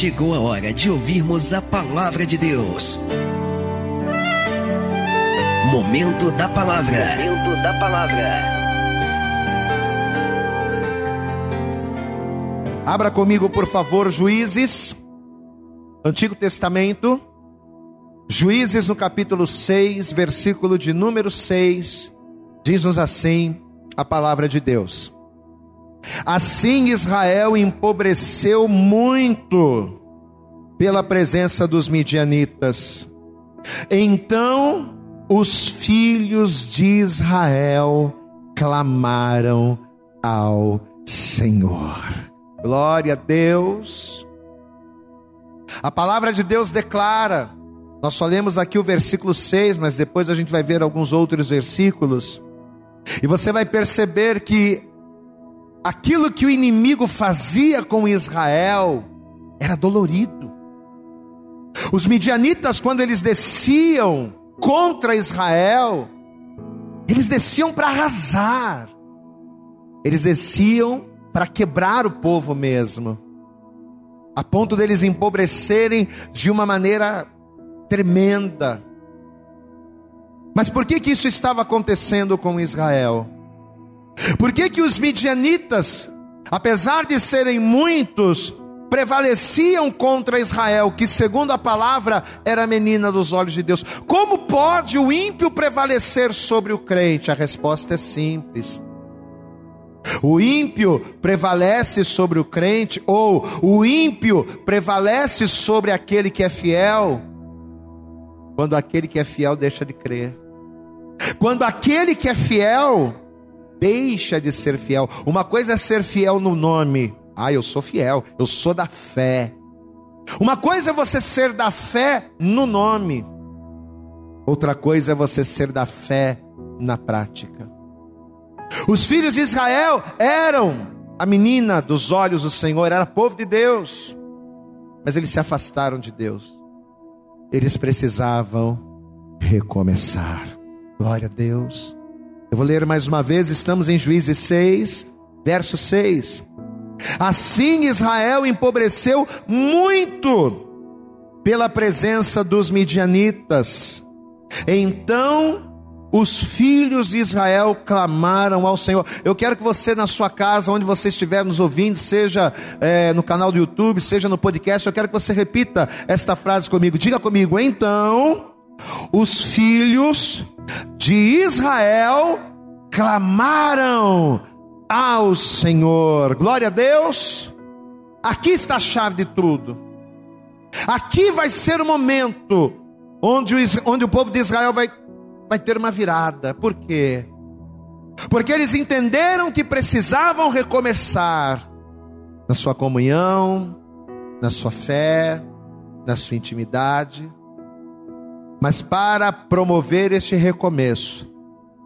chegou a hora de ouvirmos a palavra de Deus. Momento da palavra. Momento da palavra. Abra comigo, por favor, Juízes, Antigo Testamento, Juízes no capítulo 6, versículo de número 6, diz-nos assim a palavra de Deus. Assim Israel empobreceu muito pela presença dos midianitas. Então os filhos de Israel clamaram ao Senhor. Glória a Deus. A palavra de Deus declara, nós só lemos aqui o versículo 6, mas depois a gente vai ver alguns outros versículos, e você vai perceber que aquilo que o inimigo fazia com Israel era dolorido. Os midianitas, quando eles desciam contra Israel, eles desciam para arrasar, eles desciam para quebrar o povo mesmo, a ponto deles empobrecerem de uma maneira tremenda. Mas por que que isso estava acontecendo com Israel? Por que que os midianitas, apesar de serem muitos, prevaleciam contra Israel, que segundo a palavra era menina dos olhos de Deus? Como pode o ímpio prevalecer sobre o crente? A resposta é simples. O ímpio prevalece sobre o crente, ou o ímpio prevalece sobre aquele que é fiel, quando aquele que é fiel deixa de crer. Quando aquele que é fiel deixa de ser fiel. Uma coisa é ser fiel no nome. Ah, eu sou fiel, eu sou da fé. Uma coisa é você ser da fé no nome. Outra coisa é você ser da fé na prática. Os filhos de Israel eram a menina dos olhos do Senhor, era povo de Deus, mas eles se afastaram de Deus, eles precisavam recomeçar. Glória a Deus. Eu vou ler mais uma vez, estamos em Juízes 6, verso 6. Assim Israel empobreceu muito pela presença dos midianitas. Então os filhos de Israel clamaram ao Senhor. Eu quero que você, na sua casa, onde você estiver nos ouvindo, seja é, no canal do YouTube, seja no podcast, eu quero que você repita esta frase comigo. Diga comigo, então, os filhos de Israel clamaram ao Senhor. Glória a Deus. Aqui está a chave de tudo. Aqui vai ser o momento onde o, onde o povo de Israel vai vai ter uma virada. Por quê? Porque eles entenderam que precisavam recomeçar na sua comunhão, na sua fé, na sua intimidade. Mas para promover este recomeço,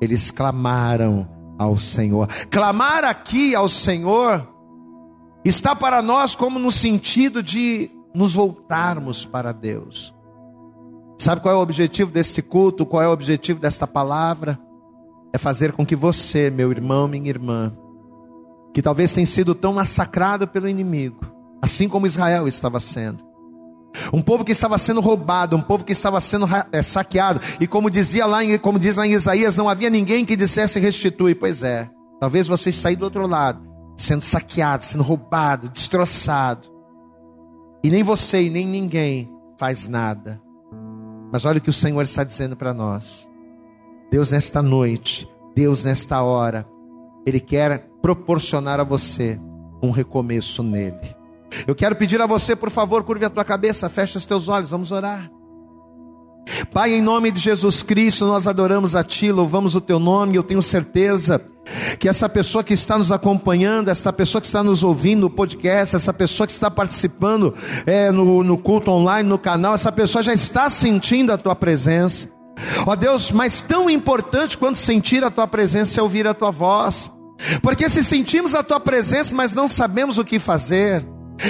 eles clamaram ao Senhor. Clamar aqui ao Senhor está para nós como no sentido de nos voltarmos para Deus. Sabe qual é o objetivo deste culto? Qual é o objetivo desta palavra? É fazer com que você, meu irmão, minha irmã, que talvez tenha sido tão massacrado pelo inimigo, assim como Israel estava sendo, um povo que estava sendo roubado, um povo que estava sendo é, saqueado, e como dizia lá, em, como diz lá em Isaías, não havia ninguém que dissesse restitui. Pois é, talvez você saia do outro lado, sendo saqueado, sendo roubado, destroçado, e nem você e nem ninguém faz nada. Mas olha o que o Senhor está dizendo para nós. Deus, nesta noite, Deus, nesta hora, Ele quer proporcionar a você um recomeço nele. Eu quero pedir a você, por favor, curve a tua cabeça, feche os teus olhos, vamos orar. Pai, em nome de Jesus Cristo, nós adoramos a Ti, louvamos o Teu nome, eu tenho certeza que essa pessoa que está nos acompanhando, essa pessoa que está nos ouvindo no podcast, essa pessoa que está participando é, no, no culto online, no canal, essa pessoa já está sentindo a tua presença. Ó Deus, mas tão importante quanto sentir a tua presença é ouvir a tua voz. Porque se sentimos a tua presença, mas não sabemos o que fazer,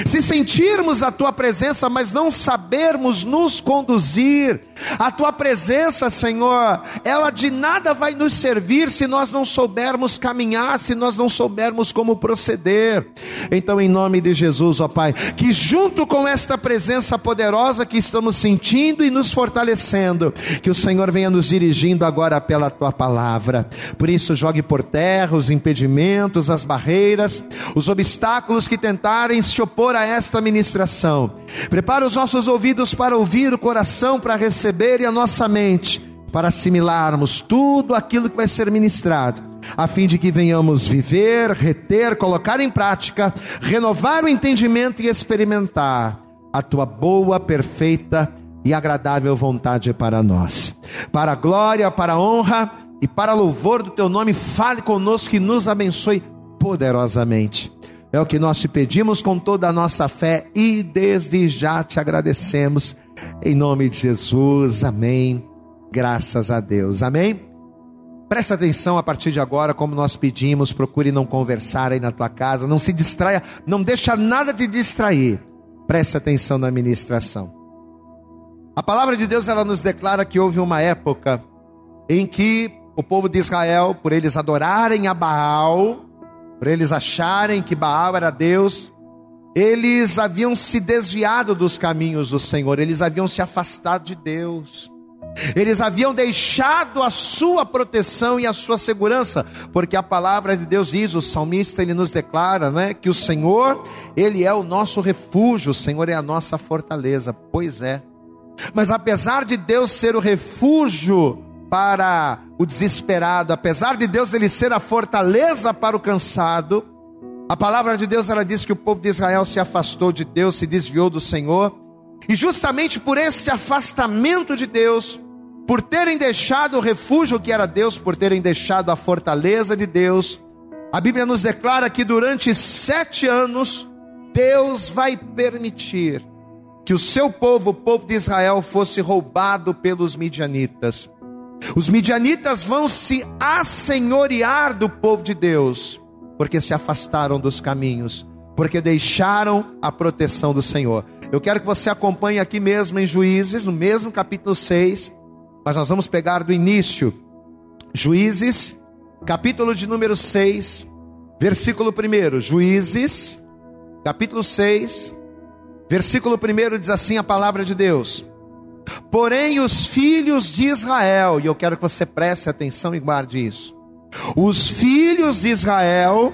se sentirmos a tua presença, mas não sabermos nos conduzir, A tua presença, Senhor, ela de nada vai nos servir se nós não soubermos caminhar, se nós não soubermos como proceder. Então, em nome de Jesus, ó Pai, que junto com esta presença poderosa que estamos sentindo e nos fortalecendo, que o Senhor venha nos dirigindo agora pela tua palavra. Por isso, jogue por terra os impedimentos, as barreiras, os obstáculos que tentarem se opor a esta ministração. Prepara os nossos ouvidos para ouvir, o coração para receber e a nossa mente para assimilarmos tudo aquilo que vai ser ministrado, a fim de que venhamos viver, reter, colocar em prática, renovar o entendimento e experimentar a tua boa, perfeita e agradável vontade para nós. Para a glória, para a honra e para louvor do teu nome, fale conosco e nos abençoe poderosamente. É o que nós te pedimos com toda a nossa fé e desde já te agradecemos. Em nome de Jesus, amém. Graças a Deus, amém. Presta atenção a partir de agora, como nós pedimos, procure não conversar aí na tua casa, não se distraia, não deixa nada te distrair. Preste atenção na ministração. A palavra de Deus ela nos declara que houve uma época em que o povo de Israel, por eles adorarem a Baal, por eles acharem que Baal era Deus, eles haviam se desviado dos caminhos do Senhor, eles haviam se afastado de Deus. Eles haviam deixado a sua proteção e a sua segurança, porque a palavra de Deus diz, o salmista ele nos declara, não é, que o Senhor, ele é o nosso refúgio, o Senhor é a nossa fortaleza. Pois é. Mas apesar de Deus ser o refúgio para o desesperado, apesar de Deus ele ser a fortaleza para o cansado, a palavra de Deus ela diz que o povo de Israel se afastou de Deus, se desviou do Senhor, e justamente por este afastamento de Deus, por terem deixado o refúgio que era Deus, por terem deixado a fortaleza de Deus, a Bíblia nos declara que durante sete anos, Deus vai permitir que o seu povo, o povo de Israel, fosse roubado pelos midianitas. Os midianitas vão se assenhorear do povo de Deus, porque se afastaram dos caminhos, porque deixaram a proteção do Senhor. Eu quero que você acompanhe aqui mesmo em Juízes, no mesmo capítulo 6, mas nós vamos pegar do início. Juízes, capítulo de número 6, versículo 1. Juízes, capítulo 6, versículo 1 diz assim a palavra de Deus. Porém, os filhos de Israel, e eu quero que você preste atenção e guarde isso. Os filhos de Israel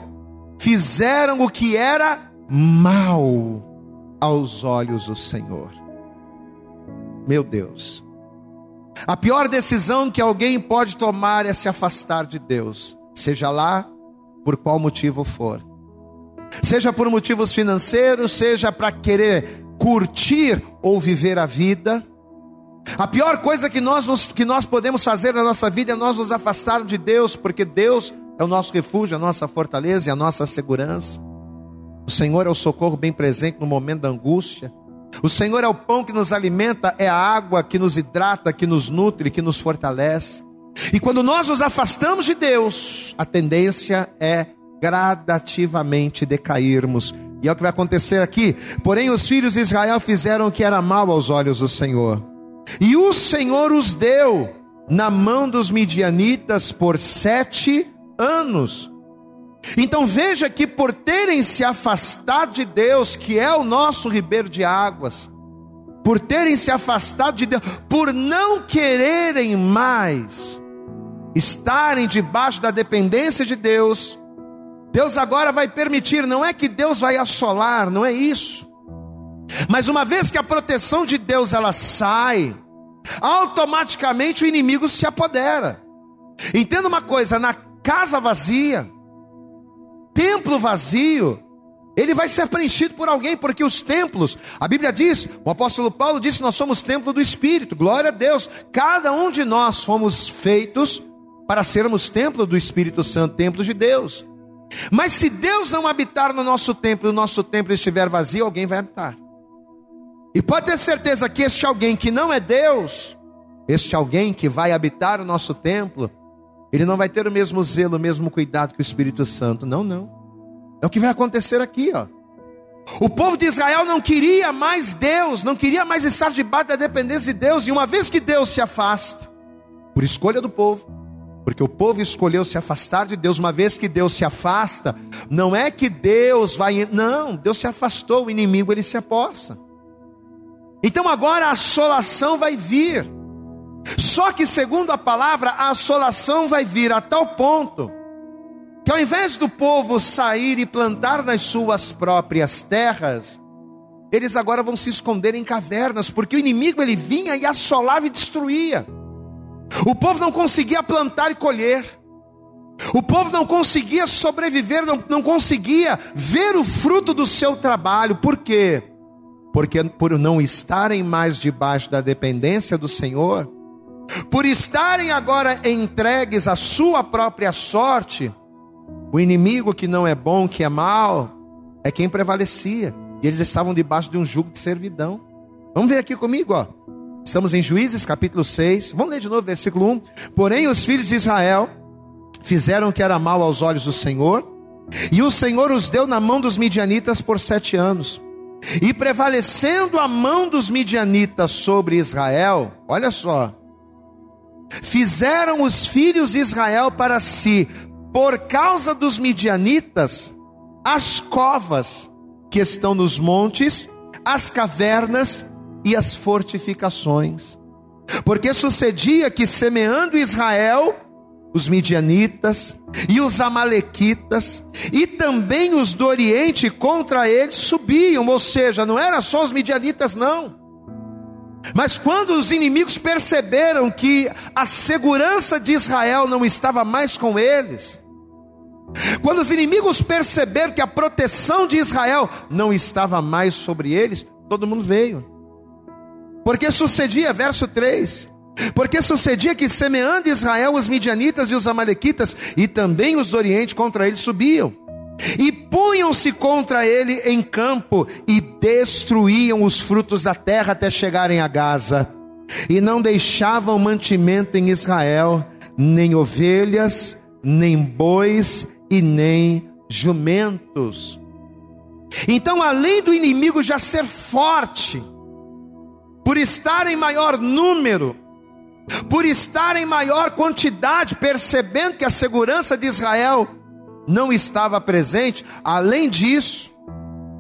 fizeram o que era mal aos olhos do Senhor. Meu Deus. A pior decisão que alguém pode tomar é se afastar de Deus, seja lá por qual motivo for. Seja por motivos financeiros, seja para querer curtir ou viver a vida, a pior coisa que nós, que nós podemos fazer na nossa vida é nós nos afastar de Deus, porque Deus é o nosso refúgio, a nossa fortaleza e a nossa segurança. O Senhor é o socorro bem presente no momento da angústia. O Senhor é o pão que nos alimenta, é a água que nos hidrata, que nos nutre, que nos fortalece. E quando nós nos afastamos de Deus, a tendência é gradativamente decairmos. E é o que vai acontecer aqui. Porém, os filhos de Israel fizeram o que era mal aos olhos do Senhor. E o Senhor os deu na mão dos midianitas por sete anos. Então veja que por terem se afastado de Deus, que é o nosso ribeiro de águas, por terem se afastado de Deus, por não quererem mais estarem debaixo da dependência de Deus, Deus agora vai permitir, não é que Deus vai assolar, não é isso. Mas uma vez que a proteção de Deus ela sai, automaticamente o inimigo se apodera. Entenda uma coisa, na casa vazia, templo vazio, ele vai ser preenchido por alguém, porque os templos, a Bíblia diz, o apóstolo Paulo disse nós somos templo do Espírito, glória a Deus, cada um de nós fomos feitos para sermos templo do Espírito Santo, templo de Deus. Mas se Deus não habitar no nosso templo, o nosso templo estiver vazio, alguém vai habitar. E pode ter certeza que este alguém que não é Deus, este alguém que vai habitar o nosso templo, ele não vai ter o mesmo zelo, o mesmo cuidado que o Espírito Santo. Não, não. É o que vai acontecer aqui, ó. O povo de Israel não queria mais Deus, não queria mais estar debaixo da dependência de Deus, e uma vez que Deus se afasta, por escolha do povo, porque o povo escolheu se afastar de Deus, uma vez que Deus se afasta, não é que Deus vai, não, Deus se afastou, o inimigo ele se aposta. Então agora a assolação vai vir. Só que segundo a palavra, a assolação vai vir a tal ponto que ao invés do povo sair e plantar nas suas próprias terras, eles agora vão se esconder em cavernas, porque o inimigo ele vinha e assolava e destruía. O povo não conseguia plantar e colher. O povo não conseguia sobreviver, não, não conseguia ver o fruto do seu trabalho. Por quê? Porque por não estarem mais debaixo da dependência do Senhor, por estarem agora entregues à sua própria sorte, o inimigo que não é bom, que é mal, é quem prevalecia. E eles estavam debaixo de um jugo de servidão. Vamos ver aqui comigo, ó. Estamos em Juízes capítulo 6. Vamos ler de novo versículo 1. Porém, os filhos de Israel fizeram o que era mal aos olhos do Senhor, e o Senhor os deu na mão dos midianitas por sete anos. E prevalecendo a mão dos midianitas sobre Israel, olha só, fizeram os filhos de Israel para si por causa dos midianitas, as covas que estão nos montes, as cavernas e as fortificações. Porque sucedia que semeando Israel, os midianitas e os amalequitas e também os do Oriente contra eles subiam, ou seja, não era só os midianitas não. Mas quando os inimigos perceberam que a segurança de Israel não estava mais com eles, quando os inimigos perceberam que a proteção de Israel não estava mais sobre eles, todo mundo veio. Porque sucedia, verso 3: porque sucedia que semeando Israel os midianitas e os amalequitas e também os do Oriente contra ele subiam. E punham-se contra ele em campo e destruíam os frutos da terra até chegarem a Gaza. E não deixavam mantimento em Israel, nem ovelhas, nem bois e nem jumentos. Então, além do inimigo já ser forte, por estar em maior número, por estar em maior quantidade, percebendo que a segurança de Israel não estava presente, além disso,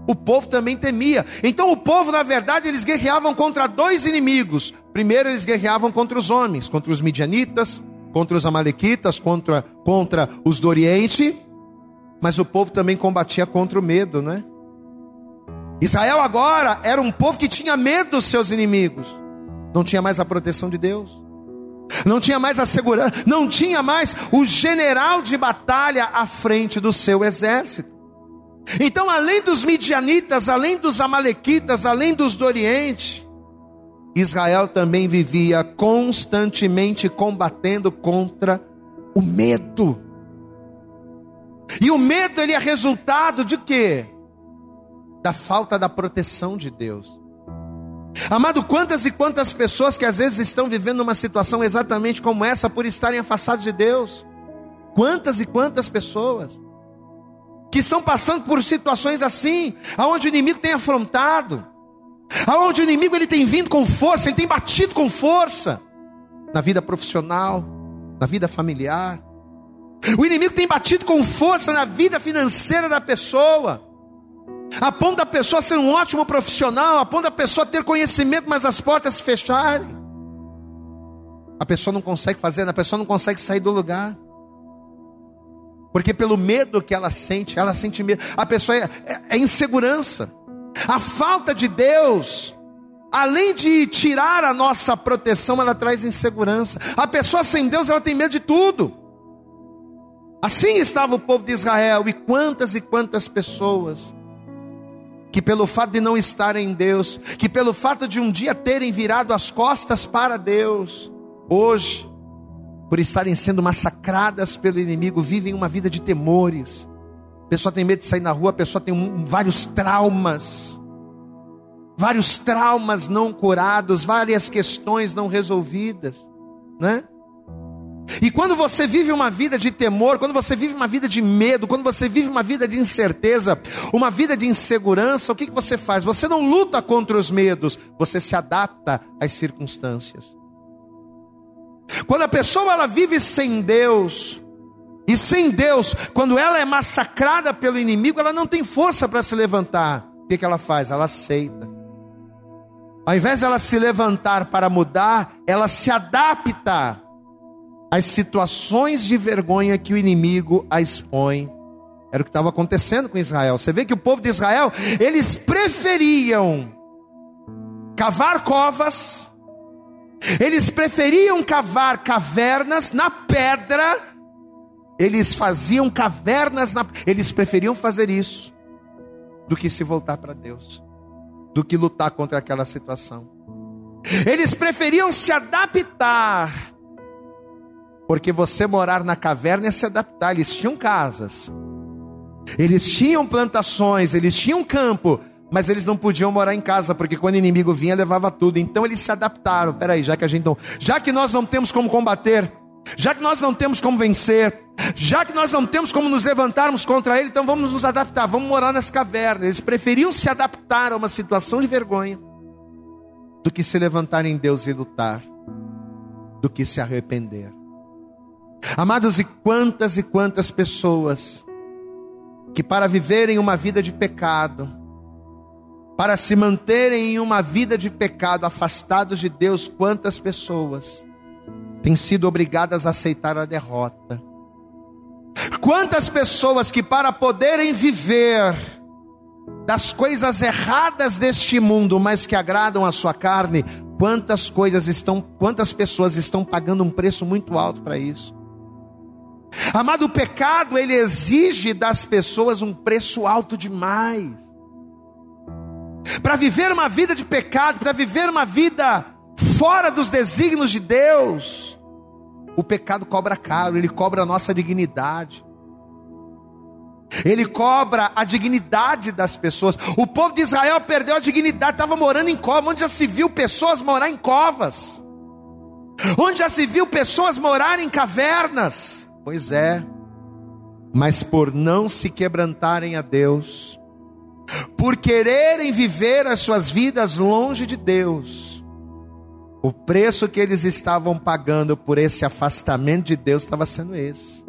o povo também temia. Então o povo, na verdade, eles guerreavam contra dois inimigos. Primeiro eles guerreavam contra os homens, contra os midianitas, contra os amalequitas, contra, contra os do Oriente, mas o povo também combatia contra o medo, né? Israel agora era um povo que tinha medo dos seus inimigos, não tinha mais a proteção de Deus, não tinha mais a segurança, não tinha mais o general de batalha à frente do seu exército. Então, além dos midianitas, além dos amalequitas, além dos do Oriente, Israel também vivia constantemente combatendo contra o medo. E o medo ele é resultado de quê? Da falta da proteção de Deus. Amado, quantas e quantas pessoas que às vezes estão vivendo uma situação exatamente como essa por estarem afastados de Deus? Quantas e quantas pessoas que estão passando por situações assim, aonde o inimigo tem afrontado, aonde o inimigo ele tem vindo com força, ele tem batido com força na vida profissional, na vida familiar. O inimigo tem batido com força na vida financeira da pessoa. A ponto da pessoa ser um ótimo profissional, a ponto da pessoa ter conhecimento, mas as portas se fecharem. A pessoa não consegue fazer, a pessoa não consegue sair do lugar. Porque pelo medo que ela sente, ela sente medo. A pessoa é, é, é insegurança. A falta de Deus, além de tirar a nossa proteção, ela traz insegurança. A pessoa sem Deus, ela tem medo de tudo. Assim estava o povo de Israel, e quantas e quantas pessoas que pelo fato de não estarem em Deus, que pelo fato de um dia terem virado as costas para Deus, hoje, por estarem sendo massacradas pelo inimigo, vivem uma vida de temores. A pessoa tem medo de sair na rua, a pessoa tem um, vários traumas, vários traumas não curados, várias questões não resolvidas, né? E quando você vive uma vida de temor, quando você vive uma vida de medo, quando você vive uma vida de incerteza, uma vida de insegurança, o que, que você faz? Você não luta contra os medos, você se adapta às circunstâncias. Quando a pessoa ela vive sem Deus, e sem Deus, quando ela é massacrada pelo inimigo, ela não tem força para se levantar. O que, que ela faz? Ela aceita. Ao invés de ela se levantar para mudar, ela se adapta às situações de vergonha que o inimigo a expõe. Era o que estava acontecendo com Israel. Você vê que o povo de Israel, eles preferiam cavar covas, eles preferiam cavar cavernas na pedra, eles faziam cavernas, na, eles preferiam fazer isso do que se voltar para Deus, do que lutar contra aquela situação. Eles preferiam se adaptar porque você morar na caverna é se adaptar. Eles tinham casas, eles tinham plantações, eles tinham campo, mas eles não podiam morar em casa, porque quando o inimigo vinha, levava tudo. Então eles se adaptaram. Peraí, já que a gente não, já que nós não temos como combater, já que nós não temos como vencer, já que nós não temos como nos levantarmos contra ele, então vamos nos adaptar, vamos morar nas cavernas. Eles preferiam se adaptar a uma situação de vergonha do que se levantar em Deus e lutar, do que se arrepender. Amados, e quantas e quantas pessoas que para viverem uma vida de pecado, para se manterem em uma vida de pecado, afastados de Deus, quantas pessoas têm sido obrigadas a aceitar a derrota. Quantas pessoas que para poderem viver das coisas erradas deste mundo, mas que agradam a sua carne, quantas coisas estão, quantas pessoas estão pagando um preço muito alto para isso. Amado, o pecado ele exige das pessoas um preço alto demais. Para viver uma vida de pecado, para viver uma vida fora dos desígnios de Deus, o pecado cobra caro, ele cobra a nossa dignidade. Ele cobra a dignidade das pessoas. O povo de Israel perdeu a dignidade, estava morando em covas, onde já se viu pessoas morar em covas, onde já se viu pessoas morar em cavernas. Pois é, mas por não se quebrantarem a Deus, por quererem viver as suas vidas longe de Deus, o preço que eles estavam pagando por esse afastamento de Deus estava sendo esse.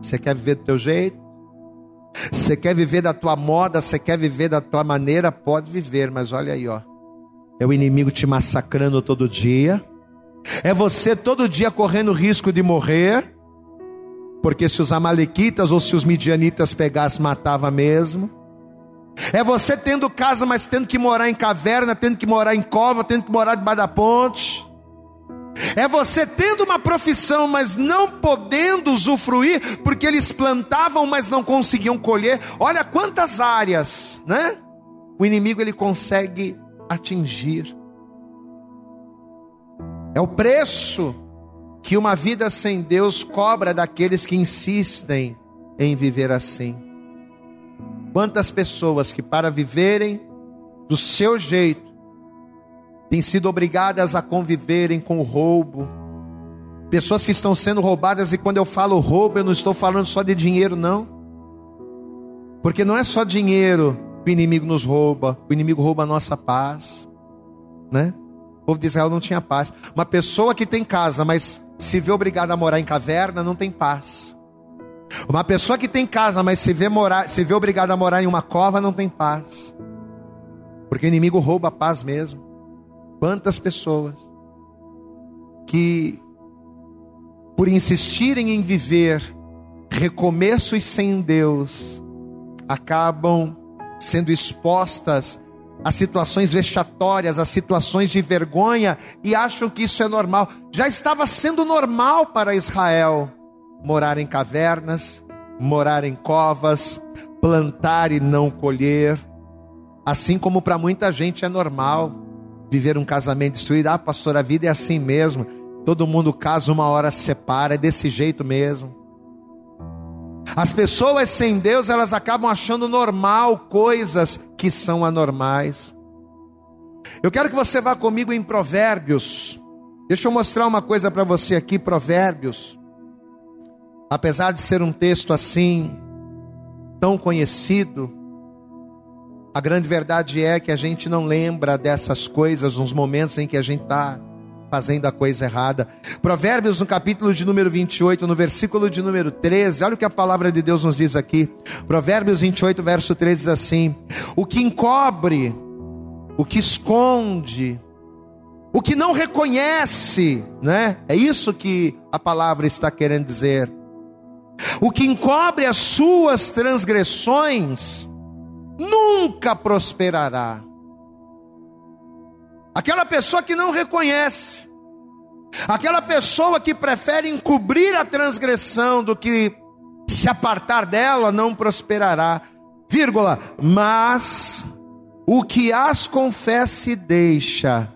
Você quer viver do teu jeito? Você quer viver da tua moda? Você quer viver da tua maneira? Pode viver, mas olha aí, ó. É o inimigo te massacrando todo dia. É você todo dia correndo risco de morrer. Porque se os amalequitas ou se os midianitas pegassem, matava mesmo. É você tendo casa, mas tendo que morar em caverna, tendo que morar em cova, tendo que morar debaixo da ponte. É você tendo uma profissão, mas não podendo usufruir, porque eles plantavam, mas não conseguiam colher. Olha quantas áreas, né? O inimigo ele consegue atingir. É o preço que uma vida sem Deus cobra daqueles que insistem em viver assim. Quantas pessoas que, para viverem do seu jeito, têm sido obrigadas a conviverem com o roubo, pessoas que estão sendo roubadas, e quando eu falo roubo, eu não estou falando só de dinheiro, não, porque não é só dinheiro que o inimigo nos rouba, o inimigo rouba a nossa paz, né? O povo de Israel não tinha paz. Uma pessoa que tem casa, mas se vê obrigada a morar em caverna, não tem paz. Uma pessoa que tem casa, mas se vê, morar, se vê obrigada a morar em uma cova, não tem paz. Porque inimigo rouba a paz mesmo. Quantas pessoas que, por insistirem em viver recomeços sem Deus, acabam sendo expostas a situações vexatórias, a situações de vergonha e acham que isso é normal. Já estava sendo normal para Israel morar em cavernas, morar em covas, plantar e não colher. Assim como para muita gente é normal viver um casamento destruído. Ah, pastor, a vida é assim mesmo. Todo mundo casa, uma hora se separa, é desse jeito mesmo. As pessoas sem Deus, elas acabam achando normal coisas que são anormais. Eu quero que você vá comigo em Provérbios. Deixa eu mostrar uma coisa para você aqui, Provérbios. Apesar de ser um texto assim, tão conhecido, a grande verdade é que a gente não lembra dessas coisas nos momentos em que a gente está fazendo a coisa errada. Provérbios, no capítulo de número 28, no versículo de número 13, olha o que a palavra de Deus nos diz aqui. Provérbios 28, verso 13 diz assim: O que encobre, o que esconde, o que não reconhece, né? É isso que a palavra está querendo dizer. O que encobre as suas transgressões nunca prosperará. Aquela pessoa que não reconhece, aquela pessoa que prefere encobrir a transgressão do que se apartar dela, não prosperará. Vírgula, mas o que as confessa e deixa,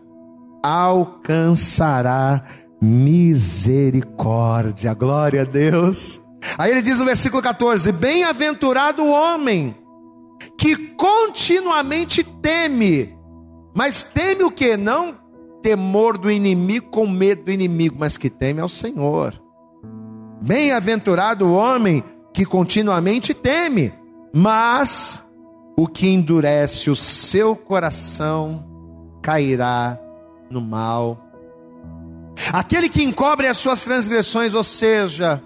alcançará misericórdia. Glória a Deus. Aí ele diz no versículo 14: Bem-aventurado o homem que continuamente teme mas teme o que? Não temor do inimigo com medo do inimigo, mas que teme ao Senhor. Bem-aventurado o homem que continuamente teme, mas o que endurece o seu coração cairá no mal. Aquele que encobre as suas transgressões, ou seja,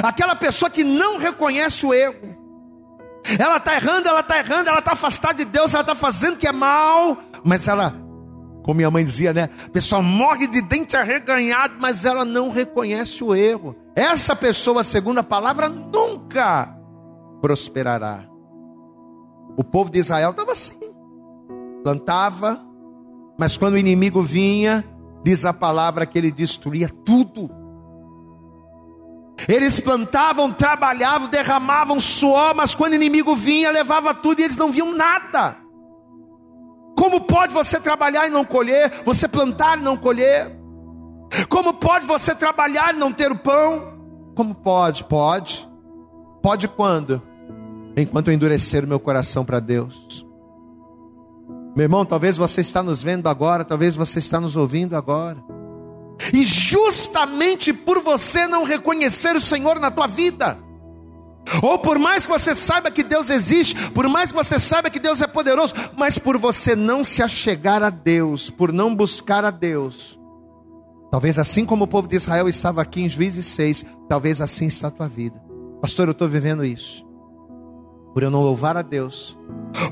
aquela pessoa que não reconhece o erro, ela está errando, ela está errando, ela está afastada de Deus, ela está fazendo que é mal, mas ela, como minha mãe dizia, né? A pessoa morre de dente arreganhado, mas ela não reconhece o erro. Essa pessoa, segundo a palavra, nunca prosperará. O povo de Israel estava assim, plantava, mas quando o inimigo vinha, diz a palavra que ele destruía tudo. Eles plantavam, trabalhavam, derramavam suor, mas quando o inimigo vinha, levava tudo e eles não viam nada. Como pode você trabalhar e não colher? Você plantar e não colher? Como pode você trabalhar e não ter o pão? Como pode? Pode. Pode quando? Enquanto eu endurecer o meu coração para Deus. Meu irmão, talvez você está nos vendo agora, talvez você está nos ouvindo agora. E justamente por você não reconhecer o Senhor na tua vida, ou por mais que você saiba que Deus existe, por mais que você saiba que Deus é poderoso, mas por você não se achegar a Deus, por não buscar a Deus, talvez assim como o povo de Israel estava aqui em Juízes 6, talvez assim está a tua vida. Pastor, eu estou vivendo isso. Por eu não louvar a Deus,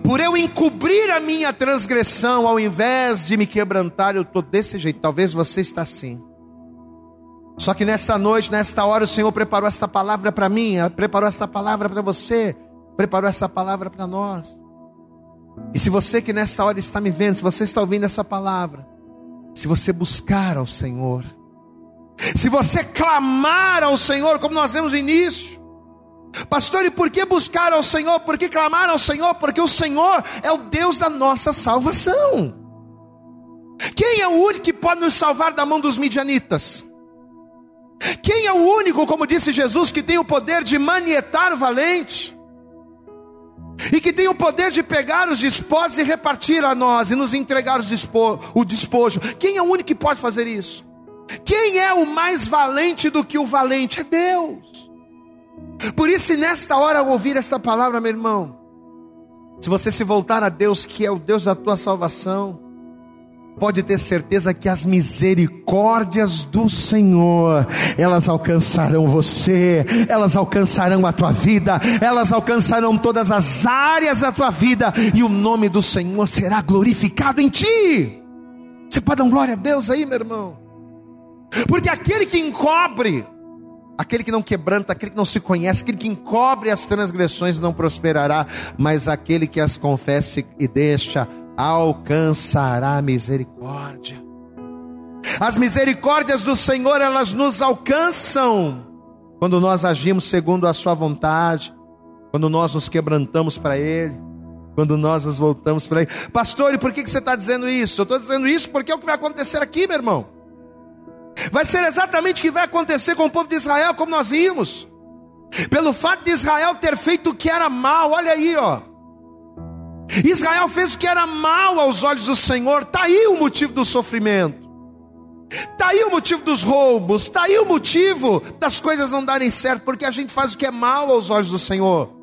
por eu encobrir a minha transgressão, ao invés de me quebrantar, eu estou desse jeito. Talvez você está assim. Só que nesta noite, nesta hora, o Senhor preparou esta palavra para mim, preparou esta palavra para você, preparou essa palavra para nós. E se você que nesta hora está me vendo, se você está ouvindo essa palavra, se você buscar ao Senhor, se você clamar ao Senhor, como nós vemos no início, pastor, e por que buscar ao Senhor? Por que clamar ao Senhor? Porque o Senhor é o Deus da nossa salvação. Quem é o único que pode nos salvar da mão dos midianitas? Quem é o único, como disse Jesus, que tem o poder de manietar o valente? E que tem o poder de pegar os despojos e repartir a nós e nos entregar despo, o despojo. Quem é o único que pode fazer isso? Quem é o mais valente do que o valente? É Deus. Por isso, nesta hora, ao ouvir esta palavra, meu irmão, se você se voltar a Deus, que é o Deus da tua salvação, pode ter certeza que as misericórdias do Senhor, elas alcançarão você, elas alcançarão a tua vida, elas alcançarão todas as áreas da tua vida, e o nome do Senhor será glorificado em ti. Você pode dar glória a Deus aí, meu irmão? Porque aquele que encobre, aquele que não quebranta, aquele que não se conhece, aquele que encobre as transgressões não prosperará, mas aquele que as confesse e deixa alcançará misericórdia. As misericórdias do Senhor, elas nos alcançam quando nós agimos segundo a Sua vontade, quando nós nos quebrantamos para Ele, quando nós nos voltamos para Ele. Pastor, e por que você está dizendo isso? Eu estou dizendo isso porque é o que vai acontecer aqui, meu irmão. Vai ser exatamente o que vai acontecer com o povo de Israel, como nós vimos. Pelo fato de Israel ter feito o que era mal, olha aí, ó. Israel fez o que era mal aos olhos do Senhor, está aí o motivo do sofrimento. Está aí o motivo dos roubos, está aí o motivo das coisas não darem certo, porque a gente faz o que é mal aos olhos do Senhor.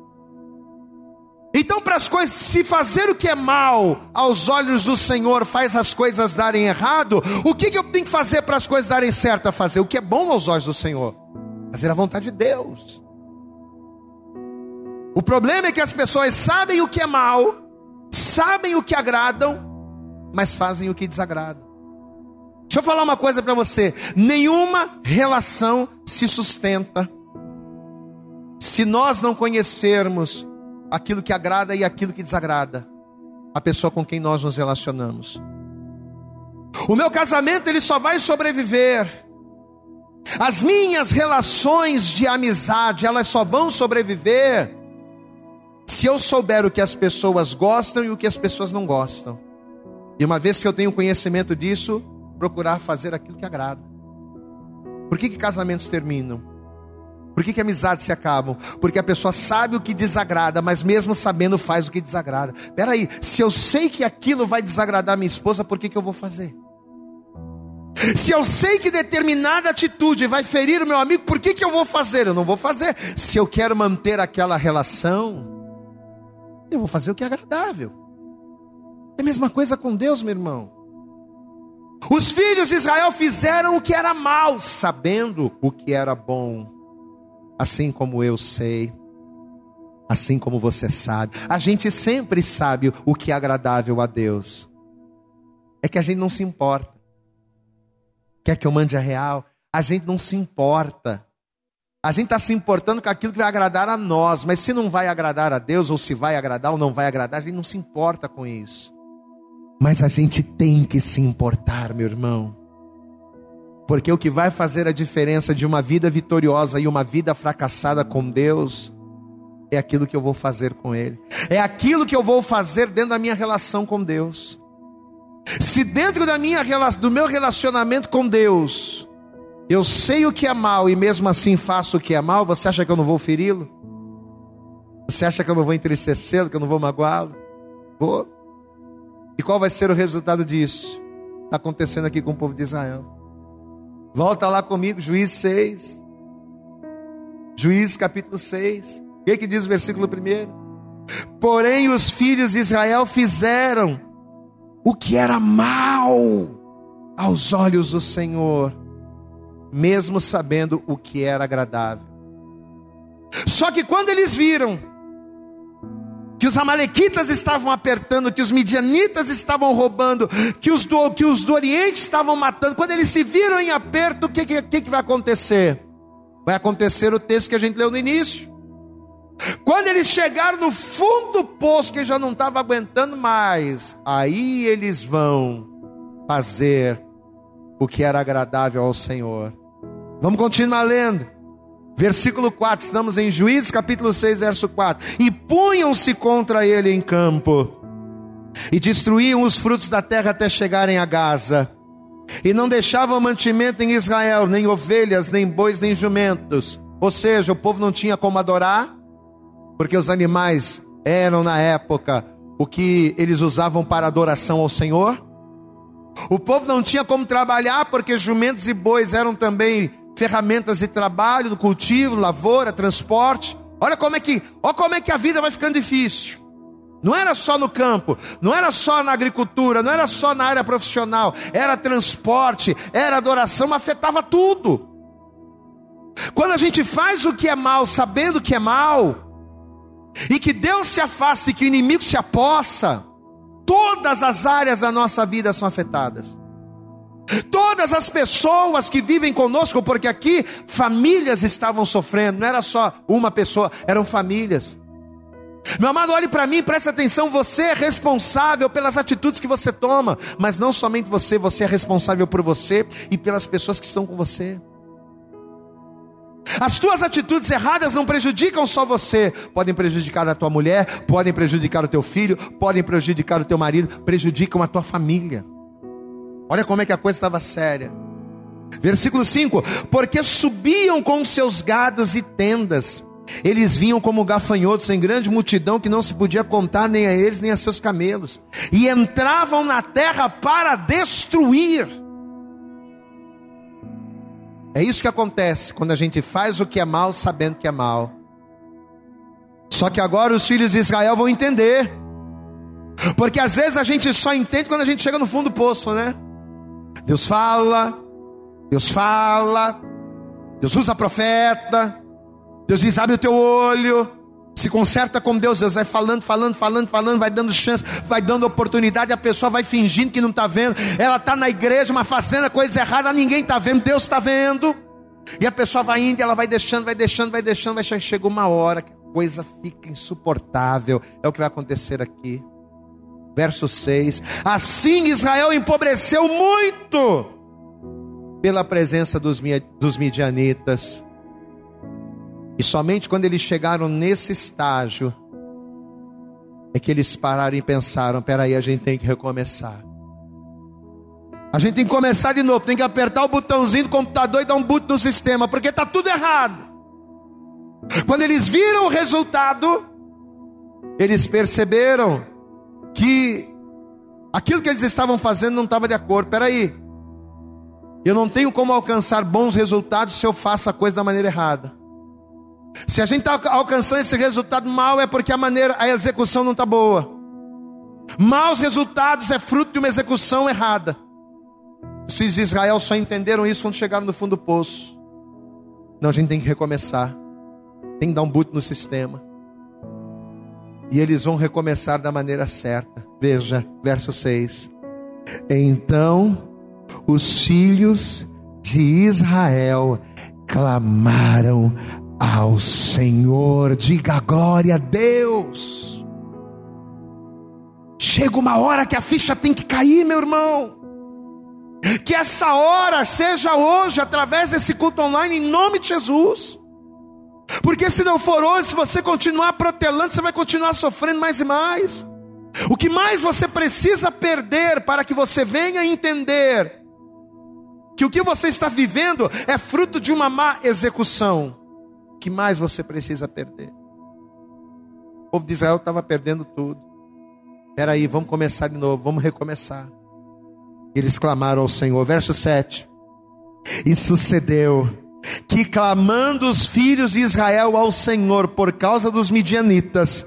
Então, para as coisas, se fazer o que é mal aos olhos do Senhor faz as coisas darem errado, o que, que eu tenho que fazer para as coisas darem certo? Fazer o que é bom aos olhos do Senhor, fazer a vontade de Deus. O problema é que as pessoas sabem o que é mal, sabem o que agradam, mas fazem o que desagrada. Deixa eu falar uma coisa para você: nenhuma relação se sustenta se nós não conhecermos aquilo que agrada e aquilo que desagrada a pessoa com quem nós nos relacionamos. O meu casamento ele só vai sobreviver. As minhas relações de amizade, elas só vão sobreviver se eu souber o que as pessoas gostam e o que as pessoas não gostam. E uma vez que eu tenho conhecimento disso, procurar fazer aquilo que agrada. Por que, que casamentos terminam? Por que, que amizades se acabam? Porque a pessoa sabe o que desagrada, mas mesmo sabendo faz o que desagrada. Peraí, se eu sei que aquilo vai desagradar minha esposa, por que, que eu vou fazer? Se eu sei que determinada atitude vai ferir o meu amigo, por que, que eu vou fazer? Eu não vou fazer. Se eu quero manter aquela relação, eu vou fazer o que é agradável. É a mesma coisa com Deus, meu irmão. Os filhos de Israel fizeram o que era mal, sabendo o que era bom assim como eu sei, assim como você sabe. A gente sempre sabe o que é agradável a Deus. É que a gente não se importa. Quer que eu mande a real? A gente não se importa. A gente está se importando com aquilo que vai agradar a nós, mas se não vai agradar a Deus, ou se vai agradar ou não vai agradar, a gente não se importa com isso. Mas a gente tem que se importar, meu irmão. Porque o que vai fazer a diferença de uma vida vitoriosa e uma vida fracassada com Deus é aquilo que eu vou fazer com Ele, é aquilo que eu vou fazer dentro da minha relação com Deus. Se dentro da minha do meu relacionamento com Deus, eu sei o que é mal e mesmo assim faço o que é mal, você acha que eu não vou feri-lo? Você acha que eu não vou entristecê-lo, que eu não vou magoá-lo? Vou. E qual vai ser o resultado disso? Está acontecendo aqui com o povo de Israel. Volta lá comigo, Juiz 6. Juiz capítulo 6. O que, que diz o versículo 1? Porém, os filhos de Israel fizeram o que era mal aos olhos do Senhor, mesmo sabendo o que era agradável. Só que quando eles viram que os amalequitas estavam apertando, que os midianitas estavam roubando, que os do, que os do Oriente estavam matando. Quando eles se viram em aperto, o que, que, que vai acontecer? Vai acontecer o texto que a gente leu no início. Quando eles chegaram no fundo do poço, que já não estava aguentando mais, aí eles vão fazer o que era agradável ao Senhor. Vamos continuar lendo. Versículo 4, estamos em Juízes capítulo 6, verso 4. E punham-se contra ele em campo, e destruíam os frutos da terra até chegarem a Gaza. E não deixavam mantimento em Israel, nem ovelhas, nem bois, nem jumentos. Ou seja, o povo não tinha como adorar, porque os animais eram na época o que eles usavam para adoração ao Senhor. O povo não tinha como trabalhar, porque jumentos e bois eram também ferramentas de trabalho, do cultivo, lavoura, transporte. Olha como é que, olha como é que a vida vai ficando difícil. Não era só no campo, não era só na agricultura, não era só na área profissional, era transporte, era adoração, afetava tudo. Quando a gente faz o que é mal, sabendo que é mal, e que Deus se afasta e que o inimigo se apossa, todas as áreas da nossa vida são afetadas. Todas as pessoas que vivem conosco, porque aqui famílias estavam sofrendo, não era só uma pessoa, eram famílias. Meu amado, olhe para mim, preste atenção. Você é responsável pelas atitudes que você toma, mas não somente você, você é responsável por você e pelas pessoas que estão com você. As tuas atitudes erradas não prejudicam só você, podem prejudicar a tua mulher, podem prejudicar o teu filho, podem prejudicar o teu marido, prejudicam a tua família. Olha como é que a coisa estava séria. Versículo 5: Porque subiam com seus gados e tendas, eles vinham como gafanhotos em grande multidão que não se podia contar nem a eles nem a seus camelos, e entravam na terra para destruir. É isso que acontece quando a gente faz o que é mal sabendo que é mal. Só que agora os filhos de Israel vão entender. Porque às vezes a gente só entende quando a gente chega no fundo do poço, né? Deus fala, Deus fala, Deus usa profeta, Deus diz: abre o teu olho, se conserta com Deus, Deus vai falando, falando, falando, falando, vai dando chance, vai dando oportunidade, a pessoa vai fingindo que não está vendo, ela está na igreja, mas fazendo coisa errada, ninguém está vendo, Deus está vendo, e a pessoa vai indo, ela vai deixando, vai deixando, vai deixando, vai chegar, chega uma hora que a coisa fica insuportável, é o que vai acontecer aqui. Verso 6: Assim Israel empobreceu muito pela presença dos, dos midianitas e somente quando eles chegaram nesse estágio, é que eles pararam e pensaram: peraí, a gente tem que recomeçar. A gente tem que começar de novo, tem que apertar o botãozinho do computador e dar um boot no sistema, porque está tudo errado. Quando eles viram o resultado, eles perceberam que aquilo que eles estavam fazendo não estava de acordo. Peraí, eu não tenho como alcançar bons resultados se eu faço a coisa da maneira errada. Se a gente está alcançando esse resultado mal, é porque a maneira, a execução não está boa. Maus resultados é fruto de uma execução errada. Os filhos de Israel só entenderam isso quando chegaram no fundo do poço. Não, a gente tem que recomeçar. Tem que dar um boot no sistema. E eles vão recomeçar da maneira certa. Veja, verso 6. Então os filhos de Israel clamaram ao Senhor. Diga glória a Deus. Chega uma hora que a ficha tem que cair, meu irmão. Que essa hora seja hoje, através desse culto online, em nome de Jesus. Porque se não for hoje, se você continuar protelando, você vai continuar sofrendo mais e mais. O que mais você precisa perder para que você venha entender que o que você está vivendo é fruto de uma má execução que mais você precisa perder? O povo de Israel estava perdendo tudo. Espera aí, vamos começar de novo, vamos recomeçar. Eles clamaram ao Senhor. Verso 7. E sucedeu que clamando os filhos de Israel ao Senhor por causa dos midianitas,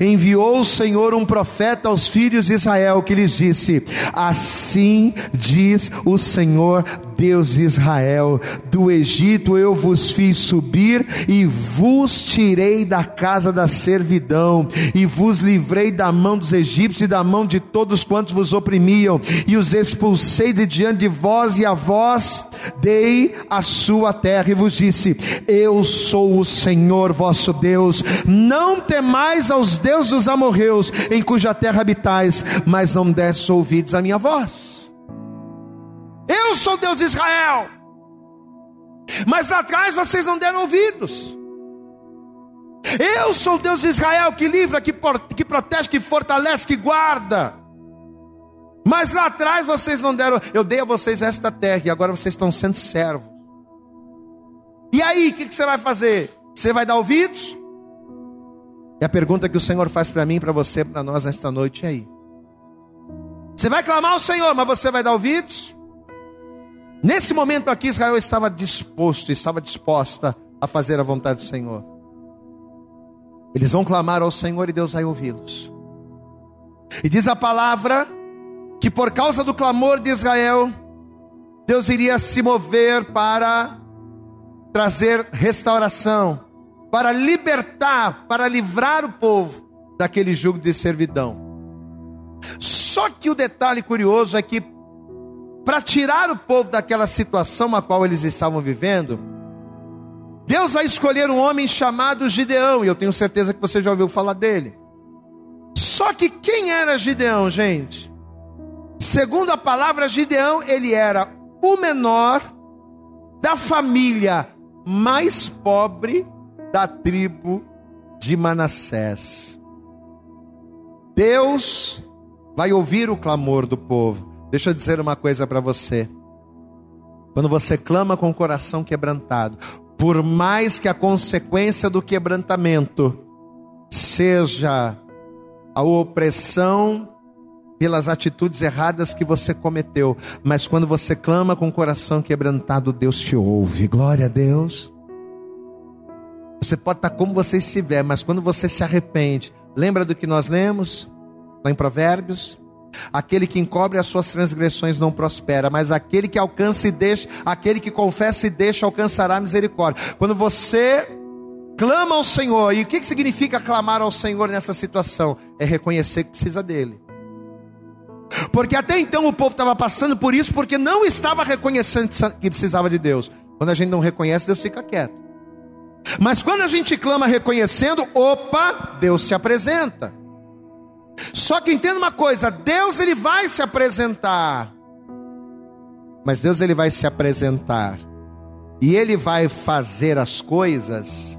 enviou o Senhor um profeta aos filhos de Israel que lhes disse: Assim diz o Senhor Deus de Israel, do Egito eu vos fiz subir e vos tirei da casa da servidão e vos livrei da mão dos egípcios e da mão de todos quantos vos oprimiam e os expulsei de diante de vós e a vós dei a sua terra e vos disse: Eu sou o Senhor vosso Deus, não temais aos deuses dos amorreus em cuja terra habitais, mas não desce ouvidos à minha voz. Eu sou Deus de Israel. Mas lá atrás vocês não deram ouvidos. Eu sou Deus de Israel que livra, que, que protege, que fortalece, que guarda. Mas lá atrás vocês não deram. Eu dei a vocês esta terra e agora vocês estão sendo servos. E aí, o que, que você vai fazer? Você vai dar ouvidos? É a pergunta que o Senhor faz para mim, para você, para nós nesta noite. E aí? Você vai clamar ao Senhor, mas você vai dar ouvidos? Nesse momento aqui, Israel estava disposto, estava disposta a fazer a vontade do Senhor. Eles vão clamar ao Senhor e Deus vai ouvi-los. E diz a palavra que por causa do clamor de Israel, Deus iria se mover para trazer restauração, para libertar, para livrar o povo daquele jugo de servidão. Só que o detalhe curioso é que para tirar o povo daquela situação a qual eles estavam vivendo, Deus vai escolher um homem chamado Gideão, e eu tenho certeza que você já ouviu falar dele. Só que quem era Gideão, gente? Segundo a palavra Gideão, ele era o menor da família mais pobre da tribo de Manassés. Deus vai ouvir o clamor do povo. Deixa eu dizer uma coisa para você. Quando você clama com o coração quebrantado, por mais que a consequência do quebrantamento seja a opressão pelas atitudes erradas que você cometeu, mas quando você clama com o coração quebrantado, Deus te ouve. Glória a Deus. Você pode estar como você estiver, mas quando você se arrepende, lembra do que nós lemos lá em Provérbios? Aquele que encobre as suas transgressões não prospera, mas aquele que alcança e deixa, aquele que confessa e deixa, alcançará misericórdia. Quando você clama ao Senhor, e o que significa clamar ao Senhor nessa situação? É reconhecer que precisa dele. Porque até então o povo estava passando por isso porque não estava reconhecendo que precisava de Deus. Quando a gente não reconhece, Deus fica quieto. Mas quando a gente clama reconhecendo, opa, Deus se apresenta. Só que entenda uma coisa, Deus ele vai se apresentar. Mas Deus ele vai se apresentar. E ele vai fazer as coisas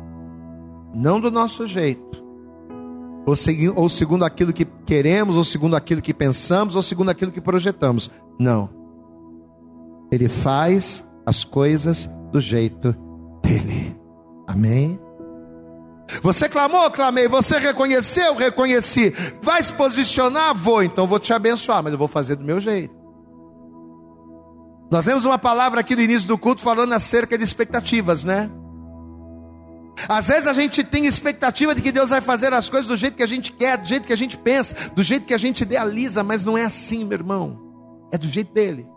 não do nosso jeito. Ou, ou segundo aquilo que queremos, ou segundo aquilo que pensamos, ou segundo aquilo que projetamos. Não. Ele faz as coisas do jeito dele. Amém? Você clamou, clamei. Você reconheceu, reconheci. Vai se posicionar? Vou. Então vou te abençoar, mas eu vou fazer do meu jeito. Nós temos uma palavra aqui no início do culto falando acerca de expectativas, né? Às vezes a gente tem expectativa de que Deus vai fazer as coisas do jeito que a gente quer, do jeito que a gente pensa, do jeito que a gente idealiza, mas não é assim, meu irmão. É do jeito dele.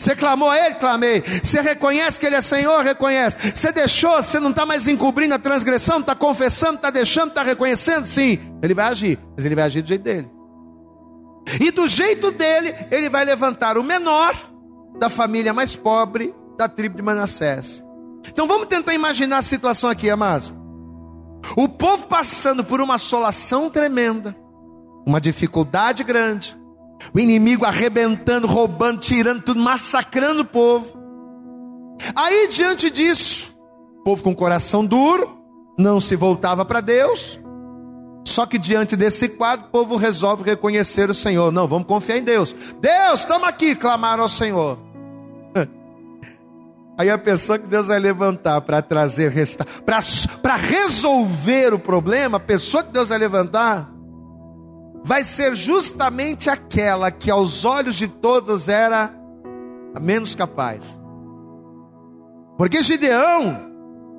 Você clamou a Ele? Clamei. Você reconhece que Ele é Senhor? Reconhece. Você deixou, você não está mais encobrindo a transgressão, está confessando, está deixando, está reconhecendo? Sim. Ele vai agir, mas Ele vai agir do jeito dele. E do jeito dele, Ele vai levantar o menor da família mais pobre da tribo de Manassés. Então vamos tentar imaginar a situação aqui, amados. O povo passando por uma assolação tremenda, uma dificuldade grande, o inimigo arrebentando, roubando, tirando tudo, massacrando o povo. Aí diante disso, o povo com coração duro, não se voltava para Deus. Só que diante desse quadro, o povo resolve reconhecer o Senhor. Não, vamos confiar em Deus. Deus, estamos aqui, clamaram ao Senhor. Aí a pessoa que Deus vai levantar para trazer, para resolver o problema, a pessoa que Deus vai levantar, vai ser justamente aquela que aos olhos de todos era a menos capaz. Porque Gideão,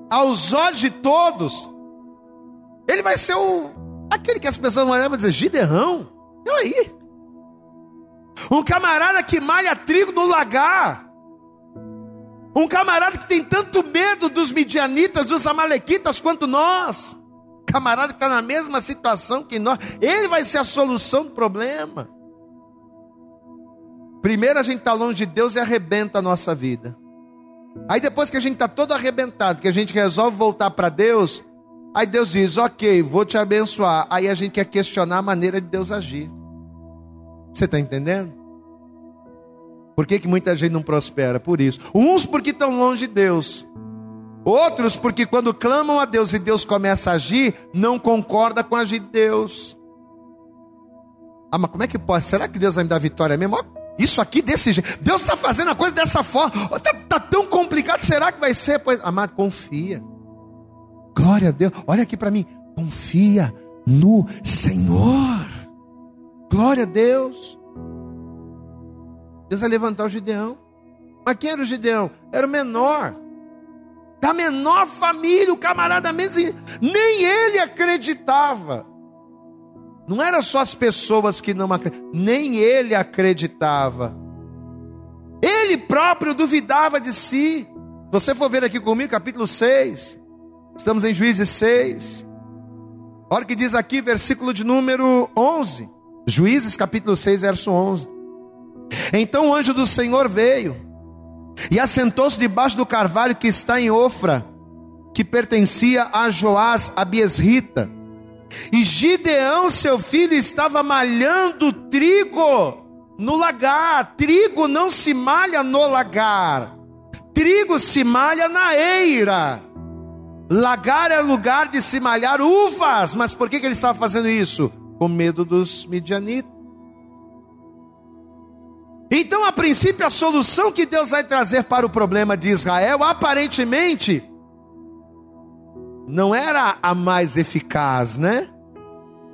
aos olhos de todos, ele vai ser o aquele que as pessoas vão olhar e vão dizer: Gideão, olha aí. Um camarada que malha trigo no lagar. Um camarada que tem tanto medo dos midianitas, dos amalequitas quanto nós camarada que está na mesma situação que nós, ele vai ser a solução do problema. Primeiro a gente está longe de Deus e arrebenta a nossa vida. Aí depois que a gente está todo arrebentado, que a gente resolve voltar para Deus, aí Deus diz: Ok, vou te abençoar. Aí a gente quer questionar a maneira de Deus agir. Você está entendendo? Por que, que muita gente não prospera? Por isso. Uns porque estão longe de Deus. Outros, porque quando clamam a Deus e Deus começa a agir, não concorda com a agir de Deus. Ah, mas como é que pode? Será que Deus vai me dar vitória mesmo? Isso aqui desse jeito. Deus está fazendo a coisa dessa forma. Está tá tão complicado. Será que vai ser? Pois, amado, confia. Glória a Deus. Olha aqui para mim. Confia no Senhor. Glória a Deus. Deus vai levantar o Gideão. Mas quem era o Gideão? Era o menor da menor família, o camarada mesmo, nem ele acreditava. Não eram só as pessoas que não acreditavam, nem ele acreditava. Ele próprio duvidava de si. Você for ver aqui comigo, capítulo 6, estamos em Juízes 6. Olha o que diz aqui, versículo de número 11. Juízes, capítulo 6, verso 11. Então o anjo do Senhor veio e assentou-se debaixo do carvalho que está em Ofra, que pertencia a Joás, a Biesrita. E Gideão, seu filho, estava malhando trigo no lagar. Trigo não se malha no lagar, trigo se malha na eira. Lagar é lugar de se malhar uvas. Mas por que, que ele estava fazendo isso? Com medo dos midianitas. Então, a princípio, a solução que Deus vai trazer para o problema de Israel, aparentemente, não era a mais eficaz, né?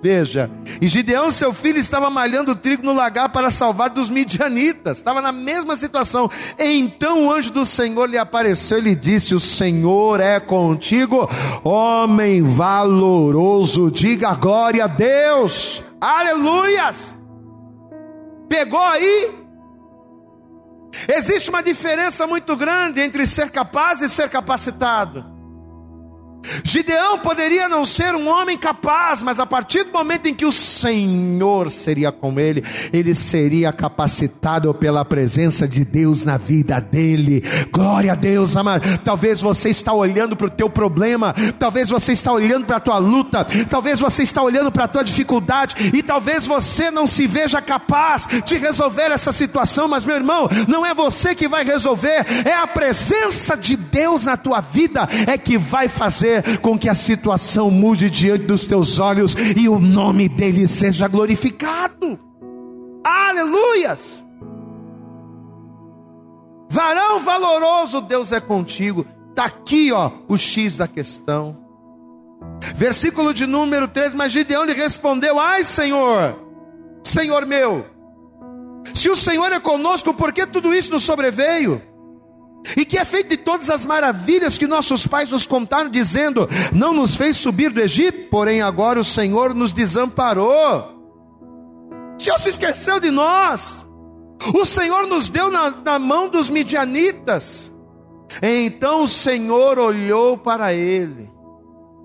Veja, e Gideão, seu filho, estava malhando trigo no lagar para salvar dos midianitas, estava na mesma situação. Então o anjo do Senhor lhe apareceu e lhe disse: O Senhor é contigo, homem valoroso, diga glória a Deus, aleluias. Pegou aí? Existe uma diferença muito grande entre ser capaz e ser capacitado. Gideão poderia não ser um homem capaz, mas a partir do momento em que o Senhor seria com ele, ele seria capacitado pela presença de Deus na vida dele. Glória a Deus, amado. Talvez você está olhando para o teu problema, talvez você está olhando para a tua luta, talvez você está olhando para a tua dificuldade e talvez você não se veja capaz de resolver essa situação, mas meu irmão, não é você que vai resolver, é a presença de Deus na tua vida é que vai fazer fazer com que a situação mude diante dos teus olhos e o nome dele seja glorificado. Aleluias! Varão valoroso, Deus é contigo. Está aqui, ó, o X da questão. Versículo de número 3: Mas Gideão lhe respondeu: Ai, Senhor, Senhor meu, se o Senhor é conosco, por que tudo isso nos sobreveio? E que é feito de todas as maravilhas que nossos pais nos contaram, dizendo: Não nos fez subir do Egito, porém agora o Senhor nos desamparou. O Senhor se esqueceu de nós, o Senhor nos deu na, na mão dos midianitas. Então o Senhor olhou para ele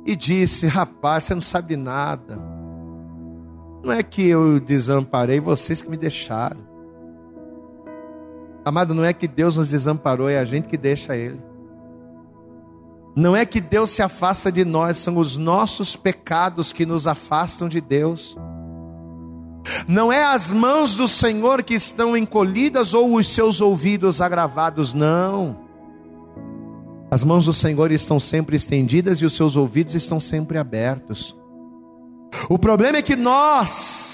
e disse: Rapaz, você não sabe nada. Não é que eu desamparei vocês que me deixaram. Amado, não é que Deus nos desamparou, é a gente que deixa Ele. Não é que Deus se afasta de nós, são os nossos pecados que nos afastam de Deus. Não é as mãos do Senhor que estão encolhidas ou os seus ouvidos agravados, não. As mãos do Senhor estão sempre estendidas e os seus ouvidos estão sempre abertos. O problema é que nós,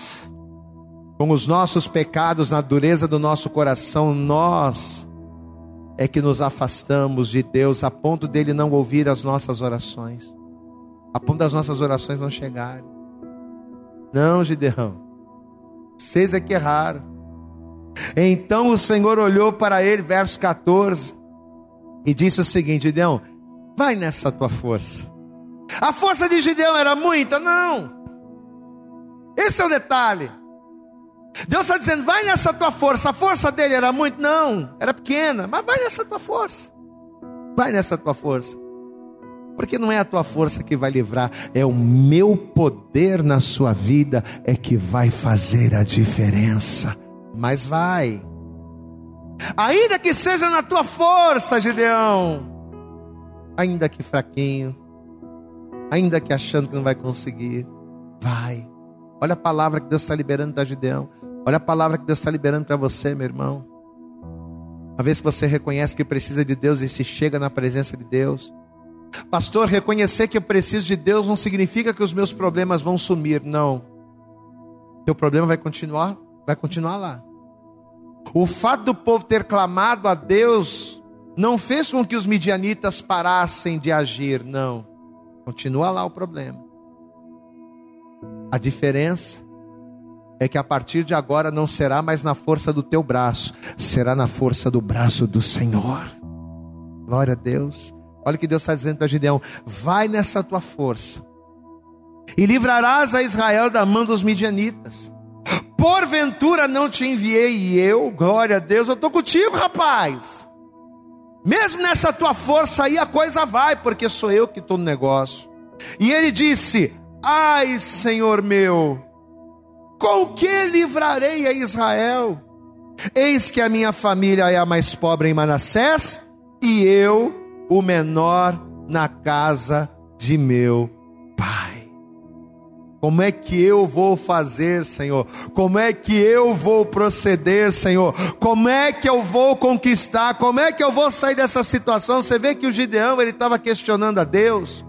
com os nossos pecados na dureza do nosso coração, nós é que nos afastamos de Deus a ponto dele não ouvir as nossas orações, a ponto das nossas orações não chegarem. Não, Gideão, vocês é que erraram. Então o Senhor olhou para ele, verso 14, e disse o seguinte: Gideão, vai nessa tua força. A força de Gideão era muita? Não. Esse é o detalhe. Deus está dizendo: vai nessa tua força. A força dele era muito? Não, era pequena, mas vai nessa tua força. Vai nessa tua força. Porque não é a tua força que vai livrar, é o meu poder na sua vida é que vai fazer a diferença. Mas vai. Ainda que seja na tua força, Gideão. Ainda que fraquinho. Ainda que achando que não vai conseguir. Vai. Olha a palavra que Deus está liberando da Gideão. Olha a palavra que Deus está liberando para você, meu irmão. Uma vez que você reconhece que precisa de Deus e se chega na presença de Deus. Pastor, reconhecer que eu preciso de Deus não significa que os meus problemas vão sumir, não. Teu problema vai continuar, vai continuar lá. O fato do povo ter clamado a Deus não fez com que os midianitas parassem de agir, não. Continua lá o problema. A diferença é que a partir de agora não será mais na força do teu braço, será na força do braço do Senhor. Glória a Deus. Olha o que Deus está dizendo para Gideão: vai nessa tua força, e livrarás a Israel da mão dos midianitas. Porventura não te enviei eu, glória a Deus, eu estou contigo, rapaz. Mesmo nessa tua força aí a coisa vai, porque sou eu que estou no negócio. E ele disse: Ai, Senhor meu, com que livrarei a Israel? Eis que a minha família é a mais pobre em Manassés, e eu, o menor na casa de meu pai. Como é que eu vou fazer, Senhor? Como é que eu vou proceder, Senhor? Como é que eu vou conquistar? Como é que eu vou sair dessa situação? Você vê que o Gideão ele estava questionando a Deus.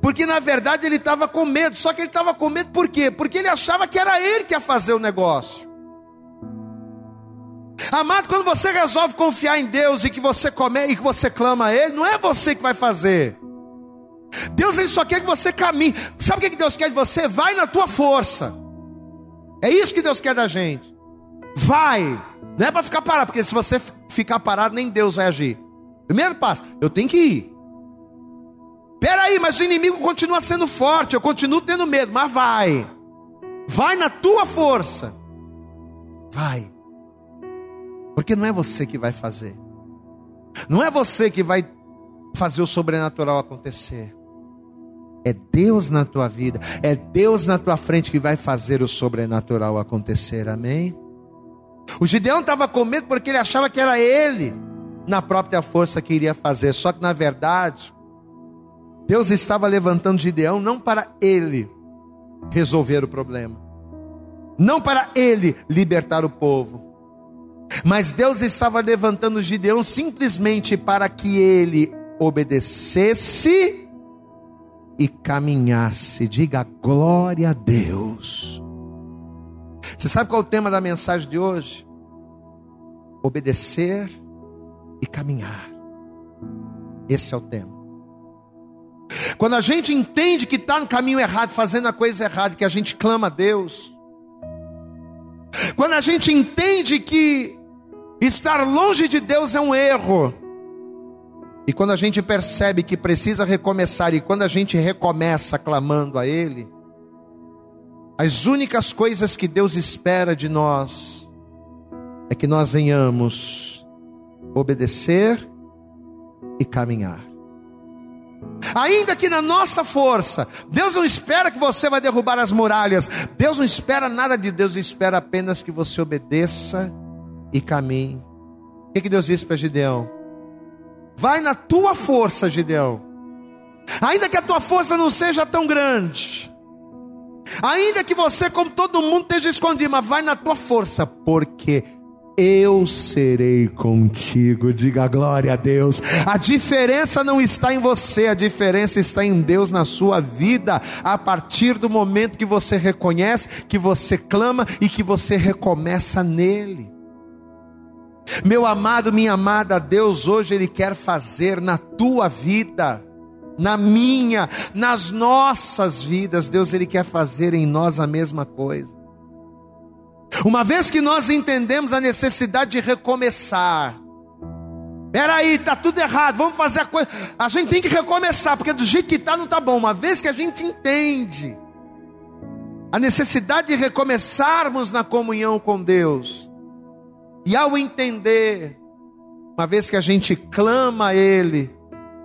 Porque na verdade ele estava com medo, só que ele estava com medo por quê? Porque ele achava que era ele que ia fazer o negócio. Amado, quando você resolve confiar em Deus e que você come e que você clama a Ele, não é você que vai fazer. Deus ele só quer que você caminhe. Sabe o que Deus quer de você? Vai na tua força. É isso que Deus quer da gente. Vai. Não é para ficar parado, porque se você ficar parado, nem Deus vai agir. Primeiro passo, eu tenho que ir. Peraí, mas o inimigo continua sendo forte, eu continuo tendo medo, mas vai. Vai na tua força. Vai. Porque não é você que vai fazer. Não é você que vai fazer o sobrenatural acontecer. É Deus na tua vida, é Deus na tua frente que vai fazer o sobrenatural acontecer. Amém? O Gideão estava com medo porque ele achava que era ele, na própria força, que iria fazer. Só que na verdade, Deus estava levantando Gideão não para ele resolver o problema, não para ele libertar o povo, mas Deus estava levantando Gideão simplesmente para que ele obedecesse e caminhasse. Diga glória a Deus. Você sabe qual é o tema da mensagem de hoje? Obedecer e caminhar. Esse é o tema. Quando a gente entende que está no caminho errado, fazendo a coisa errada, que a gente clama a Deus. Quando a gente entende que estar longe de Deus é um erro. E quando a gente percebe que precisa recomeçar, e quando a gente recomeça clamando a Ele, as únicas coisas que Deus espera de nós é que nós venhamos obedecer e caminhar. Ainda que na nossa força, Deus não espera que você vai derrubar as muralhas. Deus não espera nada de Deus, espera apenas que você obedeça e caminhe. O que, que Deus disse para Gideão? Vai na tua força, Gideão. Ainda que a tua força não seja tão grande. Ainda que você, como todo mundo, esteja escondido, mas vai na tua força, porque eu serei contigo. Diga glória a Deus. A diferença não está em você, a diferença está em Deus na sua vida. A partir do momento que você reconhece, que você clama e que você recomeça nele. Meu amado, minha amada, Deus hoje Ele quer fazer na tua vida, na minha, nas nossas vidas, Deus Ele quer fazer em nós a mesma coisa. Uma vez que nós entendemos a necessidade de recomeçar, Peraí, está tudo errado, vamos fazer a coisa. A gente tem que recomeçar, porque do jeito que está não está bom. Uma vez que a gente entende a necessidade de recomeçarmos na comunhão com Deus, e ao entender, uma vez que a gente clama a Ele,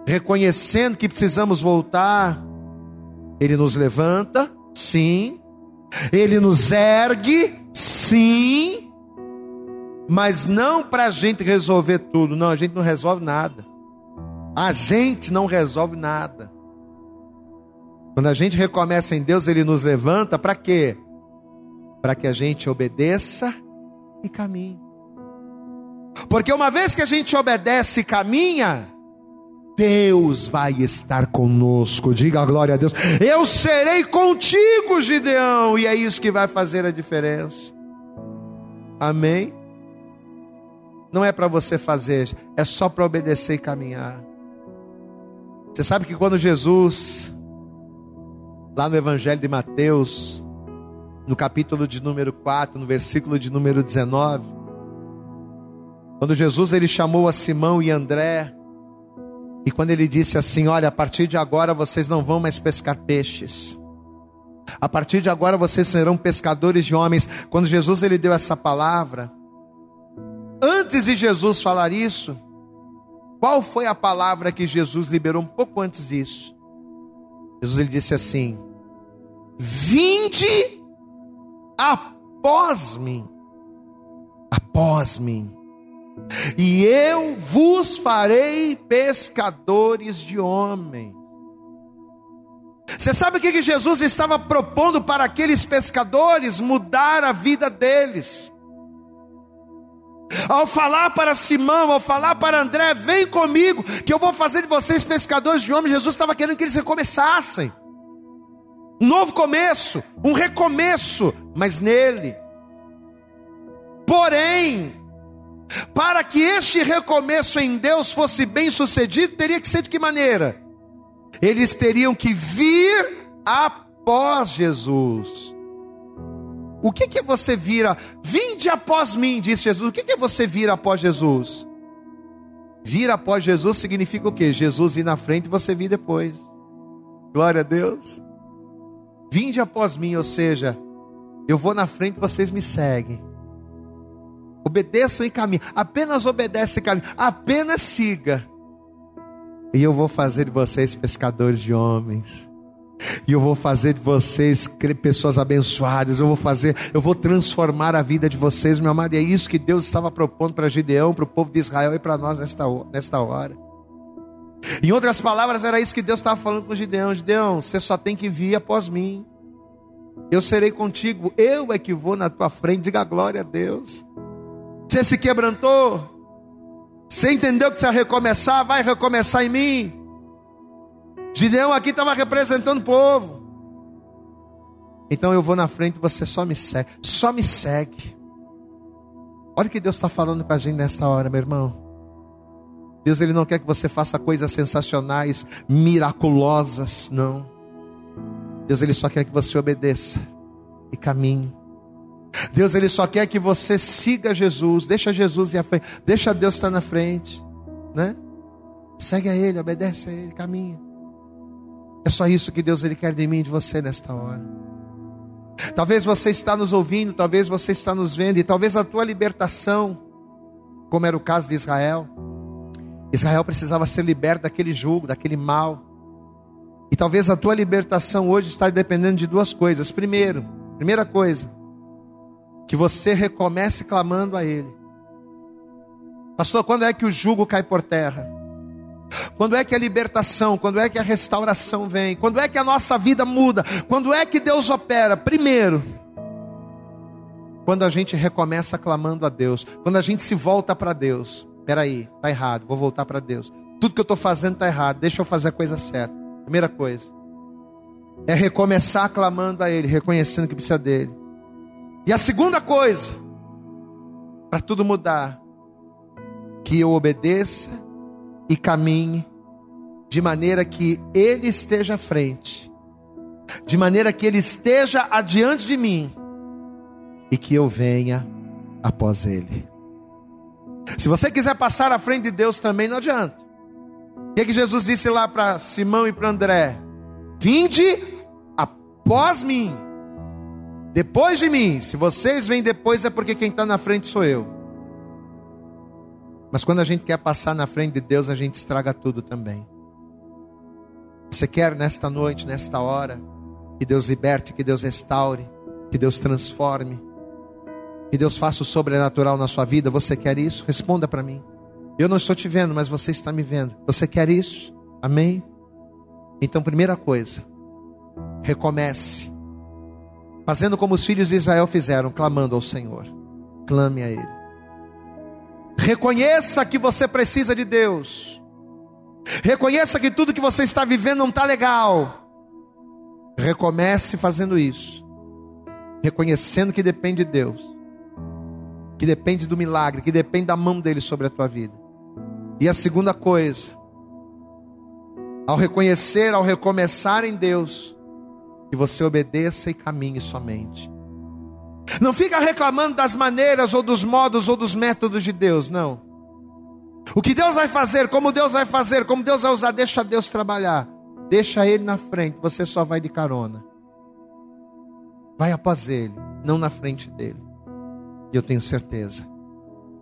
reconhecendo que precisamos voltar, Ele nos levanta, sim, Ele nos ergue, Sim, mas não para a gente resolver tudo. Não, a gente não resolve nada. A gente não resolve nada. Quando a gente recomeça em Deus, Ele nos levanta para quê? Para que a gente obedeça e caminhe. Porque uma vez que a gente obedece e caminha, Deus vai estar conosco. Diga a glória a Deus. Eu serei contigo, Gideão. E é isso que vai fazer a diferença. Amém? Não é para você fazer, é só para obedecer e caminhar. Você sabe que quando Jesus, lá no Evangelho de Mateus, no capítulo de número 4, no versículo de número 19, quando Jesus ele chamou a Simão e André, e quando ele disse assim: Olha, a partir de agora vocês não vão mais pescar peixes. A partir de agora vocês serão pescadores de homens. Quando Jesus ele deu essa palavra, antes de Jesus falar isso, qual foi a palavra que Jesus liberou um pouco antes disso? Jesus ele disse assim: Vinde após mim, após mim e eu vos farei pescadores de homens. Você sabe o que Jesus estava propondo para aqueles pescadores? Mudar a vida deles. Ao falar para Simão, ao falar para André, vem comigo, que eu vou fazer de vocês pescadores de homens. Jesus estava querendo que eles recomeçassem. Um novo começo, um recomeço, mas nele. Porém, para que este recomeço em Deus fosse bem sucedido, teria que ser de que maneira? Eles teriam que vir após Jesus. O que, que você vira? Vinde após mim, disse Jesus. O que, que você vir após Jesus? Vir após Jesus significa o quê? Jesus ir na frente e você vir depois. Glória a Deus. Vinde após mim, ou seja, eu vou na frente e vocês me seguem. Obedeçam e caminhem. Apenas obedece e caminhe. Apenas siga. E eu vou fazer de vocês pescadores de homens. E eu vou fazer de vocês pessoas abençoadas. Eu vou fazer, eu vou transformar a vida de vocês, meu amado. E é isso que Deus estava propondo para Gideão, para o povo de Israel e para nós nesta, nesta hora. Em outras palavras, era isso que Deus estava falando com Gideão: Gideão, você só tem que vir após mim. Eu serei contigo, eu é que vou na tua frente. Diga glória a Deus. Você se quebrantou? Você entendeu que vai recomeçar? Vai recomeçar em mim. Gideão aqui estava representando o povo. Então eu vou na frente, você só me segue, só me segue. Olha o que Deus está falando para a gente nesta hora, meu irmão. Deus ele não quer que você faça coisas sensacionais, miraculosas, não. Deus ele só quer que você obedeça e caminhe. Deus ele só quer que você siga Jesus, deixa Jesus ir à frente, deixa Deus estar na frente, né? Segue a Ele, obedece a Ele, caminha. É só isso que Deus ele quer de mim e de você nesta hora. Talvez você está nos ouvindo, talvez você está nos vendo, e talvez a tua libertação, como era o caso de Israel, Israel precisava ser liberto daquele jugo, daquele mal. E talvez a tua libertação hoje está dependendo de duas coisas. Primeiro, primeira coisa, que você recomece clamando a Ele. Pastor, quando é que o jugo cai por terra? Quando é que a libertação, quando é que a restauração vem? Quando é que a nossa vida muda? Quando é que Deus opera? Primeiro, quando a gente recomeça clamando a Deus, quando a gente se volta para Deus. Peraí, tá errado, vou voltar para Deus. Tudo que eu estou fazendo está errado, deixa eu fazer a coisa certa. Primeira coisa é recomeçar clamando a Ele, reconhecendo que precisa dele. E a segunda coisa, para tudo mudar, que eu obedeça e caminhe de maneira que Ele esteja à frente, de maneira que Ele esteja adiante de mim e que eu venha após Ele. Se você quiser passar à frente de Deus também, não adianta. O que, é que Jesus disse lá para Simão e para André? Vinde após mim. Depois de mim, se vocês vêm depois é porque quem está na frente sou eu. Mas quando a gente quer passar na frente de Deus, a gente estraga tudo também. Você quer nesta noite, nesta hora, que Deus liberte, que Deus restaure, que Deus transforme, que Deus faça o sobrenatural na sua vida? Você quer isso? Responda para mim. Eu não estou te vendo, mas você está me vendo. Você quer isso? Amém? Então, primeira coisa, recomece fazendo como os filhos de Israel fizeram, clamando ao Senhor. Clame a Ele. Reconheça que você precisa de Deus. Reconheça que tudo que você está vivendo não está legal. Recomece fazendo isso. Reconhecendo que depende de Deus. Que depende do milagre, que depende da mão dele sobre a tua vida. E a segunda coisa, ao reconhecer, ao recomeçar em Deus, que você obedeça e caminhe somente. Não fica reclamando das maneiras ou dos modos ou dos métodos de Deus, não. O que Deus vai fazer, como Deus vai fazer, como Deus vai usar, deixa Deus trabalhar. Deixa Ele na frente, você só vai de carona. Vai após Ele, não na frente dele. E eu tenho certeza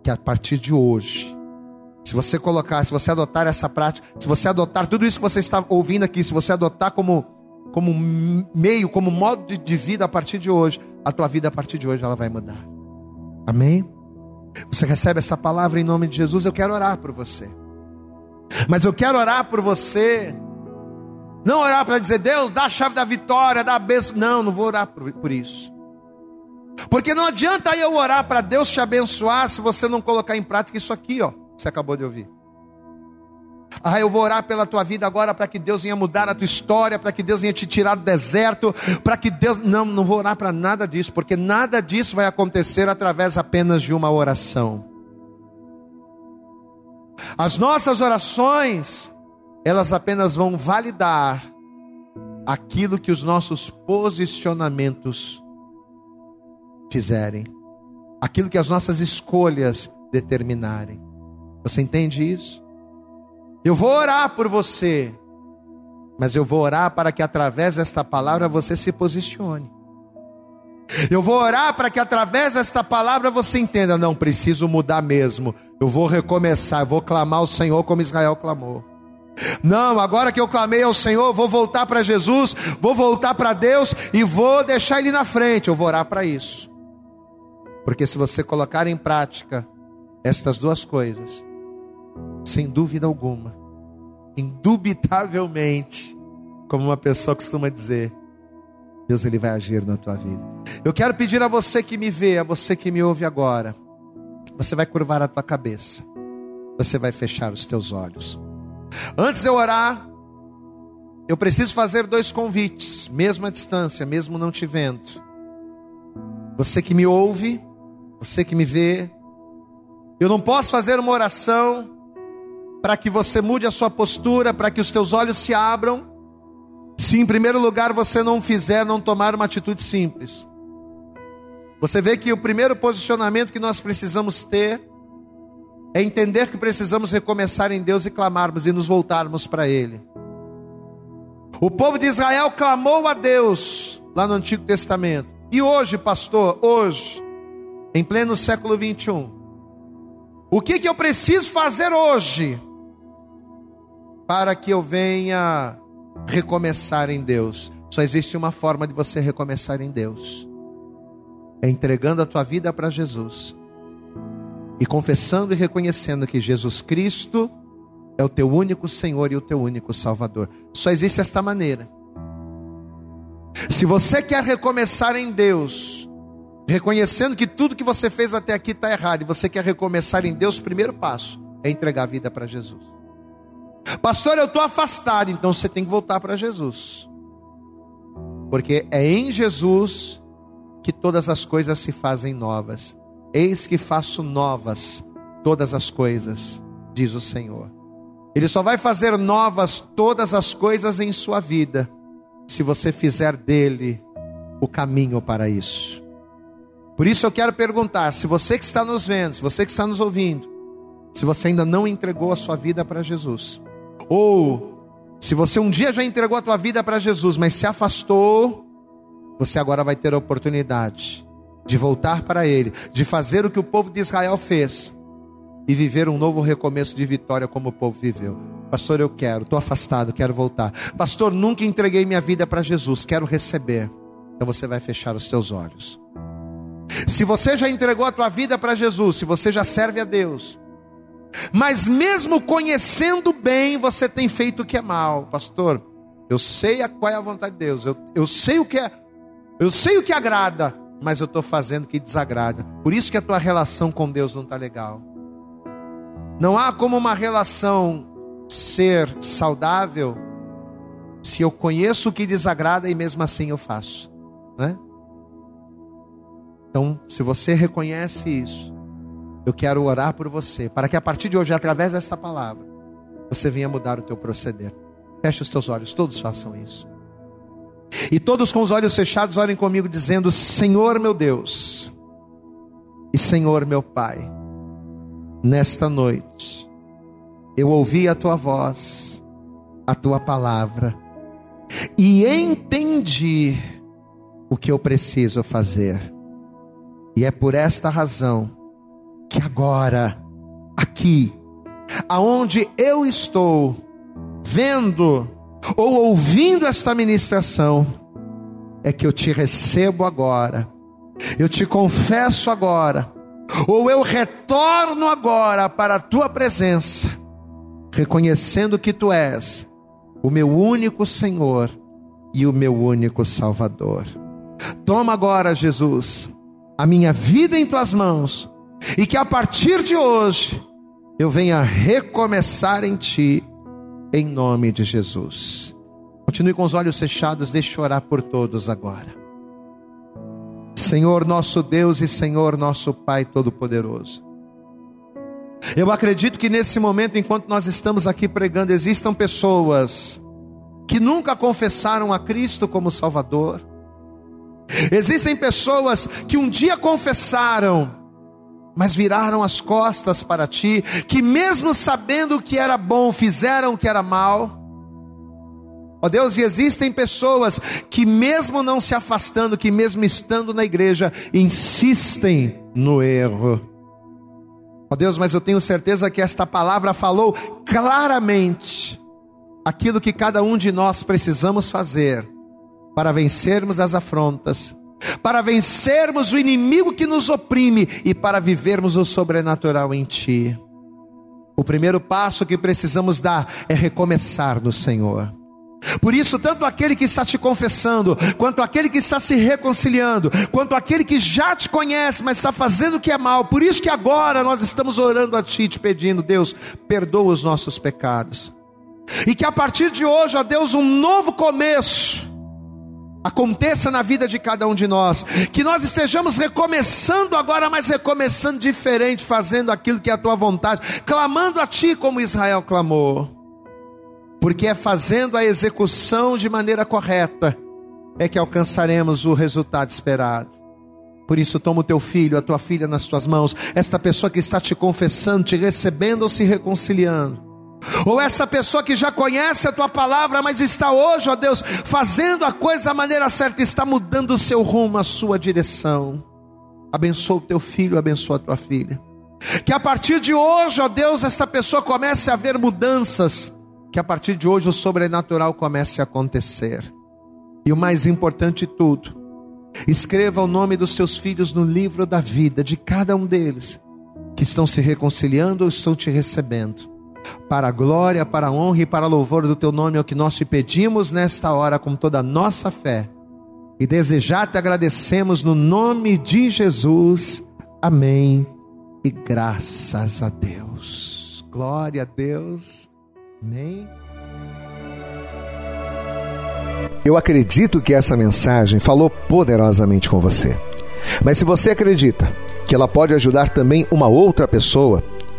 que a partir de hoje, se você colocar, se você adotar essa prática, se você adotar tudo isso que você está ouvindo aqui, se você adotar como como meio, como modo de vida a partir de hoje, a tua vida a partir de hoje ela vai mudar. Amém? Você recebe essa palavra em nome de Jesus, eu quero orar por você. Mas eu quero orar por você. Não orar para dizer, Deus, dá a chave da vitória, dá a bênção. Não, não vou orar por, isso. Porque não adianta eu orar para Deus te abençoar se você não colocar em prática isso aqui, ó. Você acabou de ouvir. Ah, eu vou orar pela tua vida agora para que Deus venha mudar a tua história, para que Deus venha te tirar do deserto, para que Deus. Não, não vou orar para nada disso, porque nada disso vai acontecer através apenas de uma oração. As nossas orações elas apenas vão validar aquilo que os nossos posicionamentos fizerem, aquilo que as nossas escolhas determinarem. Você entende isso? Eu vou orar por você, mas eu vou orar para que através desta palavra você se posicione. Eu vou orar para que através desta palavra você entenda: não preciso mudar mesmo. Eu vou recomeçar, eu vou clamar ao Senhor como Israel clamou. Não, agora que eu clamei ao Senhor, vou voltar para Jesus, vou voltar para Deus e vou deixar Ele na frente. Eu vou orar para isso. Porque se você colocar em prática estas duas coisas, sem dúvida alguma, indubitavelmente, como uma pessoa costuma dizer, Deus ele vai agir na tua vida. Eu quero pedir a você que me vê, a você que me ouve agora, você vai curvar a tua cabeça. Você vai fechar os teus olhos. Antes de eu orar, eu preciso fazer dois convites, mesmo à distância, mesmo não te vendo. Você que me ouve, você que me vê, eu não posso fazer uma oração para que você mude a sua postura, para que os teus olhos se abram, se em primeiro lugar você não fizer, não tomar uma atitude simples. Você vê que o primeiro posicionamento que nós precisamos ter é entender que precisamos recomeçar em Deus e clamarmos e nos voltarmos para Ele. O povo de Israel clamou a Deus lá no Antigo Testamento. E hoje, pastor, hoje, em pleno século 21, o que, que eu preciso fazer hoje para que eu venha recomeçar em Deus? Só existe uma forma de você recomeçar em Deus: é entregando a tua vida para Jesus e confessando e reconhecendo que Jesus Cristo é o teu único Senhor e o teu único Salvador. Só existe esta maneira. Se você quer recomeçar em Deus, reconhecendo que tudo que você fez até aqui está errado, e você quer recomeçar em Deus, o primeiro passo é entregar a vida para Jesus. Pastor, eu estou afastado, então você tem que voltar para Jesus. Porque é em Jesus que todas as coisas se fazem novas. Eis que faço novas todas as coisas, diz o Senhor. Ele só vai fazer novas todas as coisas em sua vida, se você fizer dele o caminho para isso. Por isso eu quero perguntar: se você que está nos vendo, se você que está nos ouvindo, se você ainda não entregou a sua vida para Jesus, ou se você um dia já entregou a tua vida para Jesus, mas se afastou, você agora vai ter a oportunidade de voltar para Ele, de fazer o que o povo de Israel fez e viver um novo recomeço de vitória como o povo viveu. Pastor, eu quero, estou afastado, quero voltar. Pastor, nunca entreguei minha vida para Jesus, quero receber. Então você vai fechar os teus olhos. Se você já entregou a tua vida para Jesus, se você já serve a Deus, mas mesmo conhecendo bem, você tem feito o que é mal, pastor. Eu sei a, qual é a vontade de Deus, eu, eu sei o que é, eu sei o que agrada, mas eu estou fazendo o que desagrada. Por isso que a tua relação com Deus não está legal. Não há como uma relação ser saudável se eu conheço o que desagrada e mesmo assim eu faço, né? Então, se você reconhece isso, eu quero orar por você, para que a partir de hoje, através desta palavra, você venha mudar o teu proceder. Feche os teus olhos, todos façam isso. E todos com os olhos fechados, orem comigo, dizendo: Senhor meu Deus, e Senhor meu Pai, nesta noite, eu ouvi a tua voz, a tua palavra, e entendi o que eu preciso fazer. E é por esta razão que agora, aqui, aonde eu estou, vendo ou ouvindo esta ministração, é que eu te recebo agora, eu te confesso agora, ou eu retorno agora para a tua presença, reconhecendo que tu és o meu único Senhor e o meu único Salvador. Toma agora, Jesus, a minha vida em tuas mãos, e que a partir de hoje eu venha recomeçar em ti em nome de Jesus. Continue com os olhos fechados, deixe orar por todos agora. Senhor nosso Deus e Senhor nosso Pai Todo-Poderoso, Eu acredito que nesse momento, enquanto nós estamos aqui pregando, existam pessoas que nunca confessaram a Cristo como Salvador. Existem pessoas que um dia confessaram, mas viraram as costas para ti, que mesmo sabendo o que era bom, fizeram o que era mal. Ó oh Deus, e existem pessoas que, mesmo não se afastando, que mesmo estando na igreja, insistem no erro. Ó oh Deus, mas eu tenho certeza que esta palavra falou claramente aquilo que cada um de nós precisamos fazer para vencermos as afrontas, para vencermos o inimigo que nos oprime e para vivermos o sobrenatural em Ti. O primeiro passo que precisamos dar é recomeçar no Senhor. Por isso, tanto aquele que está te confessando, quanto aquele que está se reconciliando, quanto aquele que já te conhece, mas está fazendo o que é mal, por isso que agora nós estamos orando a Ti, te pedindo, Deus, perdoa os nossos pecados. E que a partir de hoje, ó Deus, um novo começo aconteça na vida de cada um de nós, que nós estejamos recomeçando agora, mas recomeçando diferente, fazendo aquilo que é a tua vontade, clamando a ti como Israel clamou porque é fazendo a execução de maneira correta é que alcançaremos o resultado esperado. Por isso, toma o teu filho, a tua filha nas tuas mãos, esta pessoa que está te confessando, te recebendo ou se reconciliando. Ou essa pessoa que já conhece a tua palavra, mas está hoje, ó Deus, fazendo a coisa da maneira certa, está mudando o seu rumo, a sua direção. Abençoa o teu filho, abençoa a tua filha. Que a partir de hoje, ó Deus, esta pessoa comece a ver mudanças que a partir de hoje o sobrenatural comece a acontecer. E o mais importante de tudo, escreva o nome dos seus filhos no livro da vida de cada um deles, que estão se reconciliando ou estão te recebendo. Para a glória, para a honra e para a louvor do teu nome é o que nós te pedimos nesta hora com toda a nossa fé. E desejar te agradecemos no nome de Jesus. Amém. E graças a Deus. Glória a Deus. Amém. Eu acredito que essa mensagem falou poderosamente com você. Mas se você acredita que ela pode ajudar também uma outra pessoa